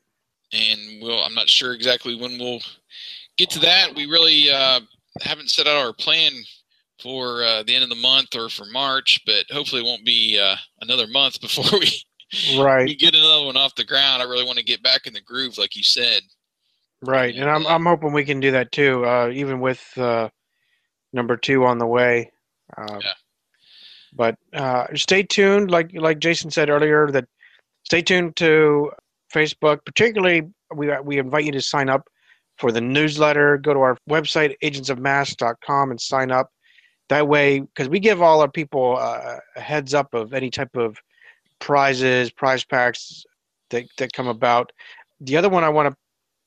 And we'll I'm not sure exactly when we'll get to that. We really uh, haven't set out our plan for uh, the end of the month or for March, but hopefully it won't be uh, another month (laughs) before we, Right. we get another one off the ground. I really want to get back in the groove, like you said. Right, and I'm I'm hoping we can do that too, uh, even with uh, number two on the way. Uh, But uh, stay tuned, like like Jason said earlier, that stay tuned to Facebook. Particularly, we we invite you to sign up for the newsletter. Go to our website, agentsofmask.com, and sign up. That way, because we give all our people uh, a heads up of any type of prizes, prize packs that that come about. The other one I want to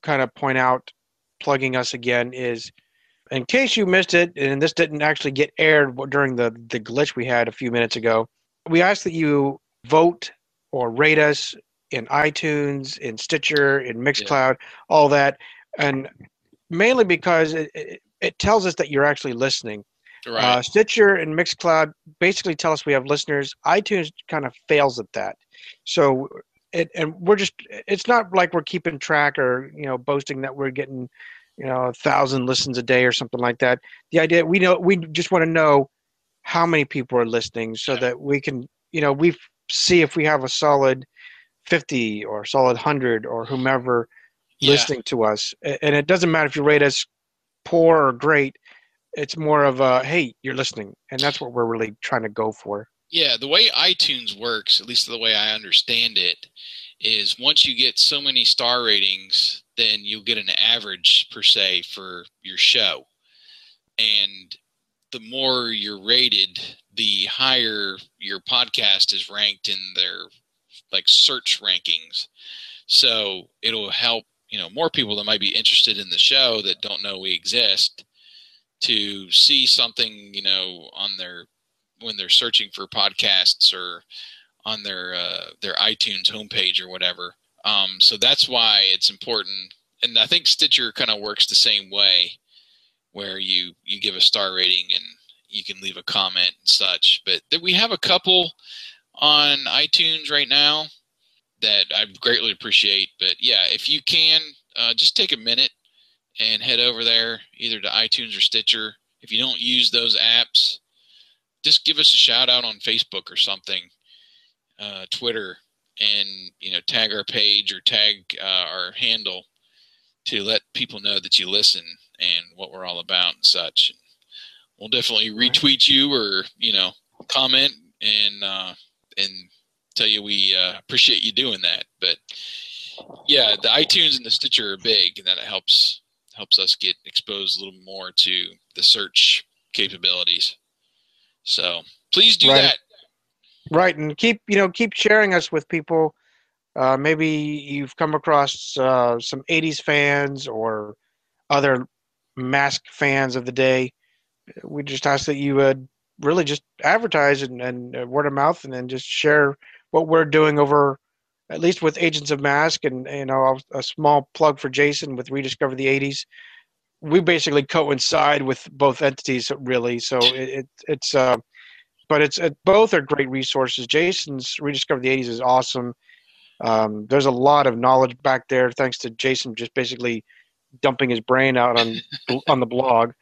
kind of point out, plugging us again, is in case you missed it, and this didn't actually get aired during the, the glitch we had a few minutes ago, we ask that you vote or rate us in iTunes, in Stitcher, in Mixcloud, all that. And mainly because it, it, it tells us that you're actually listening. Right. Uh, Stitcher and Mixcloud basically tell us we have listeners. iTunes kind of fails at that. So it, and we're just it's not like we're keeping track or you know boasting that we're getting you know a thousand listens a day or something like that the idea we know we just want to know how many people are listening so that we can you know we see if we have a solid 50 or solid 100 or whomever Yeah. listening to us and it doesn't matter if you rate us poor or great it's more of a hey you're listening and that's what we're really trying to go for Yeah, the way iTunes works, at least the way I understand it, is once you get so many star ratings, then you'll get an average per se for your show. And the more you're rated, the higher your podcast is ranked in their like search rankings. So it'll help, you know, more people that might be interested in the show that don't know we exist to see something, you know, on their when they're searching for podcasts or on their uh, their iTunes homepage or whatever. Um, so that's why it's important, and I think Stitcher kind of works the same way, where you you give a star rating and you can leave a comment and such. But th- we have a couple on iTunes right now that I greatly appreciate. But yeah, if you can, uh, just take a minute and head over there, either to iTunes or Stitcher. If you don't use those apps, just give us a shout out on Facebook or something, uh, Twitter, and you know tag our page or tag uh, our handle to let people know that you listen and what we're all about and such. We'll definitely retweet you or you know comment and uh, and tell you we uh, appreciate you doing that. But yeah, the iTunes and the Stitcher are big, and that helps helps us get exposed a little more to the search capabilities. So please do Right. that. Right, and keep you know keep sharing us with people. Uh, maybe you've come across uh, some '80s fans or other mask fans of the day. We just ask that you would really just advertise and, and uh, word of mouth, and then just share what we're doing over, at least with Agents of Mask, and you know a small plug for Jason with Rediscover the '80s. We basically coincide with both entities, really. So it, it it's. Uh, but it's it, both are great resources. Jason's Rediscover the 80s is awesome. Um, there's a lot of knowledge back there thanks to Jason just basically dumping his brain out on (laughs) on the blog.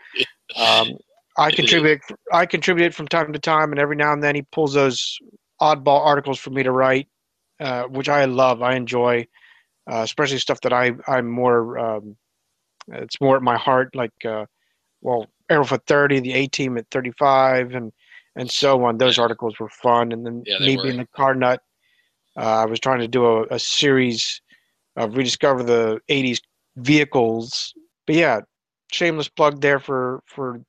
Um, I contribute I contribute from time to time, and every now and then he pulls those oddball articles for me to write, uh, which I love. I enjoy, uh, especially stuff that I I'm more um, it's more at my heart, like uh, well, for 30, the A-Team at 35, and and so on. Those articles were fun, and then Yeah, me were. being the car nut, uh, I was trying to do a, a series of rediscover the '80s vehicles. But yeah, shameless plug there for for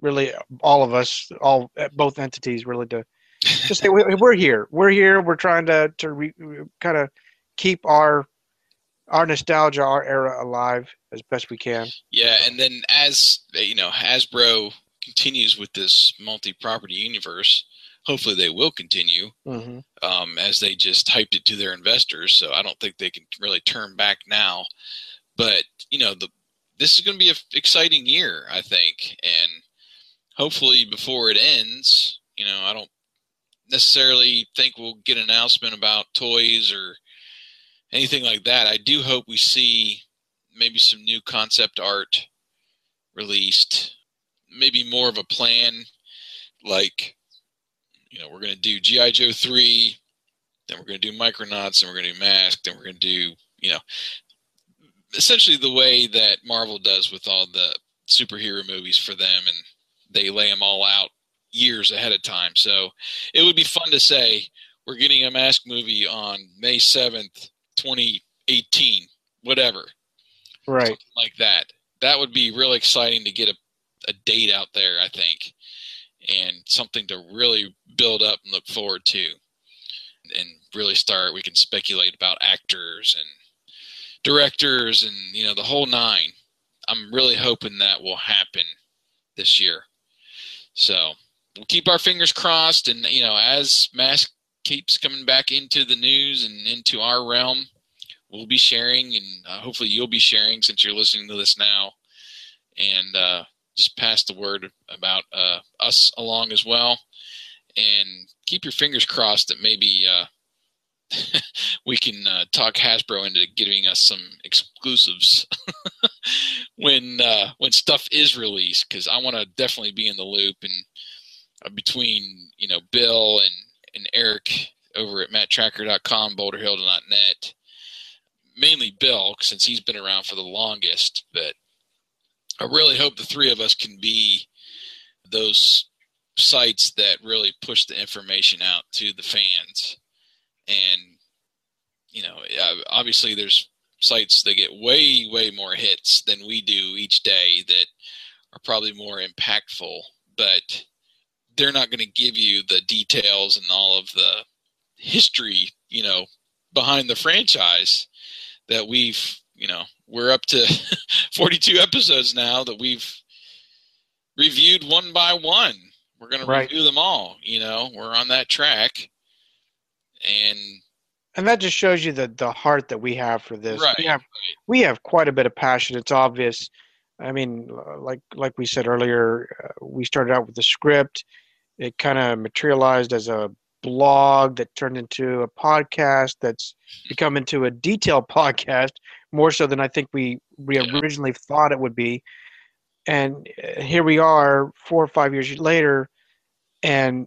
really all of us, all both entities, really to just say we- we're here. We're here. We're trying to to re, kind of keep our our nostalgia, our era alive as best we can. Yeah, and then as you know, Hasbro continues with this multi-property universe. Hopefully, they will continue Mm-hmm. um, as they just hyped it to their investors. So I don't think they can really turn back now. But you know, the this is going to be an exciting year, I think, and hopefully before it ends, you know, I don't necessarily think we'll get an announcement about toys or anything like that. I do hope we see maybe some new concept art released, maybe more of a plan, like you know, we're going to do GI Joe three, then we're going to do Micronauts, and we're going to do Mask, then we're going to do you know, essentially the way that Marvel does with all the superhero movies for them, and they lay them all out years ahead of time. So it would be fun to say we're getting a Mask movie on May seventh, twenty eighteen, whatever Right. like that. That would be really exciting to get a, a date out there, I think, and something to really build up and look forward to. And really start, we can speculate about actors and directors and, you know, the whole nine. I'm really hoping that will happen this year. So we'll keep our fingers crossed. And, you know, as Mask keeps coming back into the news and into our realm, we'll be sharing and uh, hopefully you'll be sharing since you're listening to this now and uh, just pass the word about uh, us along as well and keep your fingers crossed that maybe uh, (laughs) we can uh, talk hasbro into giving us some exclusives (laughs) when uh, when stuff is released because i want to definitely be in the loop and between you know bill and, and eric over at matttrakker.com boulderhill.net mainly Bill, since he's been around for the longest. But I really hope the three of us can be those sites that really push the information out to the fans. And, you know, uh, obviously there's sites that get way, way more hits than we do each day that are probably more impactful, but they're not going to give you the details and all of the history, you know, behind the franchise that we've you know we're up to (laughs) 42 episodes now that we've reviewed one by one we're going to review them all you know we're on that track and and that just shows you the the heart that we have for this. Right, We have we have quite a bit of passion. It's obvious. I mean, like like we said earlier, uh, we started out with the script. It kind of materialized as a blog that turned into a podcast that's become into a detailed (laughs) podcast more so than I think we we originally thought it would be. And uh, here we are, four or five years later, and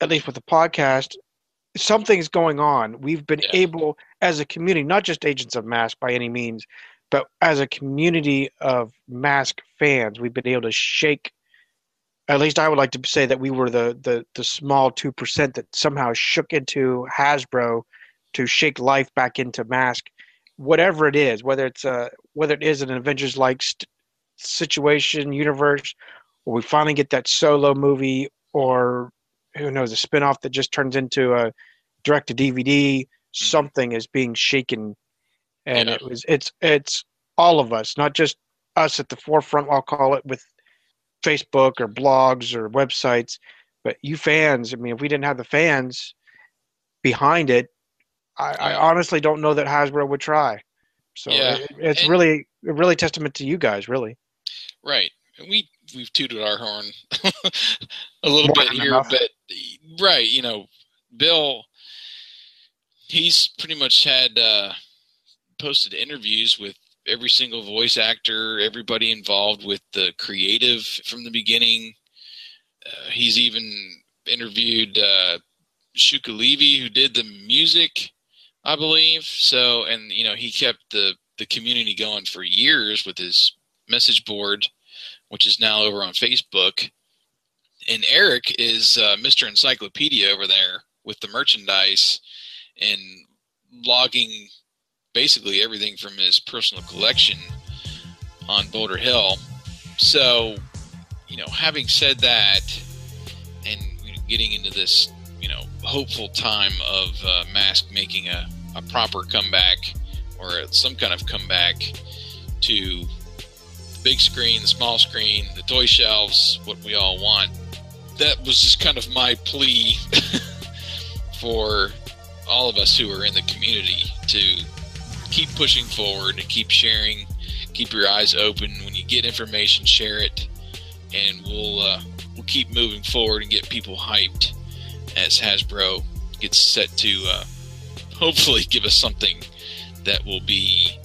at least with the podcast, something's going on. We've been able, as a community, not just agents of mask by any means, but as a community of mask fans, we've been able to shake. At least I would like to say that we were the the, the small two percent that somehow shook into Hasbro to shake life back into mask, whatever it is, whether it's a whether it is an Avengers like st- situation universe, or we finally get that solo movie, or who knows a spinoff that just turns into a direct to DVD. Mm-hmm. Something is being shaken and it was it's it's all of us, not just us at the forefront. I'll call it with Facebook or blogs or websites, but you fans. I mean, if we didn't have the fans behind it, I, I honestly don't know that Hasbro would try. So Yeah, it, it's and- really really testament to you guys, really. Right. And we we've tooted our horn (laughs) a little More bit here, enough. but right, you know, Bill he's pretty much had uh posted interviews with every single voice actor, everybody involved with the creative from the beginning. Uh, he's even interviewed uh Shuki Levy who did the music, I believe. So and you know, he kept the the community going for years with his message board which is now over on Facebook. And Eric is uh, Mr. Encyclopedia over there with the merchandise and logging basically everything from his personal collection on Boulder Hill. So, you know, having said that, and getting into this, you know, hopeful time of uh, Mask making a, a proper comeback or some kind of comeback to the big screen, the small screen, the toy shelves, what we all want. That was just kind of my plea (laughs) for all of us who are in the community to keep pushing forward and keep sharing. Keep your eyes open when you get information, share it, and we'll uh, we'll keep moving forward and get people hyped as Hasbro gets set to uh, (laughs) hopefully give us something that will be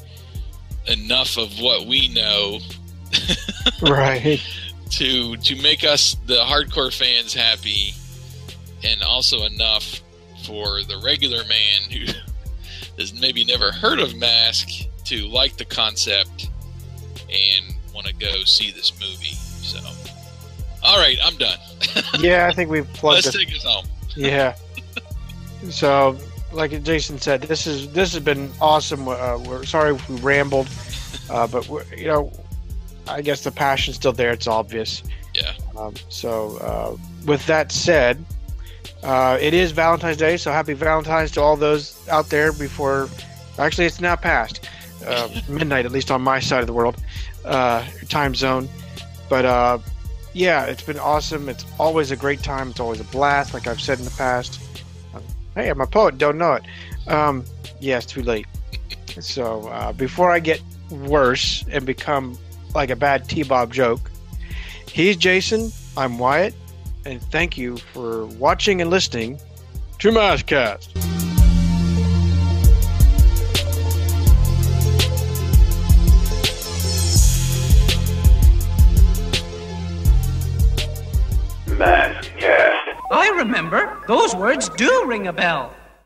enough of what we know (laughs) Right. to to make us the hardcore fans happy and also enough for the regular man who has maybe never heard of mask to like the concept and want to go see this movie so all right i'm done (laughs) yeah, I think we've plugged. let's take us home Yeah. So, like Jason said, this is this has been awesome. Uh, we're sorry if we rambled, uh, but we're, you know, I guess the passion's still there. It's obvious. Yeah. Um, so, uh, with that said, uh, it is Valentine's Day. So, happy Valentine's to all those out there. Before, actually, it's now past uh, (laughs) midnight, at least on my side of the world, uh, time zone. But uh, yeah, it's been awesome. It's always a great time. It's always a blast, like I've said in the past. Um, hey, I'm a poet. Don't know it. Um, yeah, it's too late. So uh, before I get worse and become like a bad T Bob joke, he's Jason. I'm Wyatt, and thank you for watching and listening to Maskcast. I remember. Those words do ring a bell.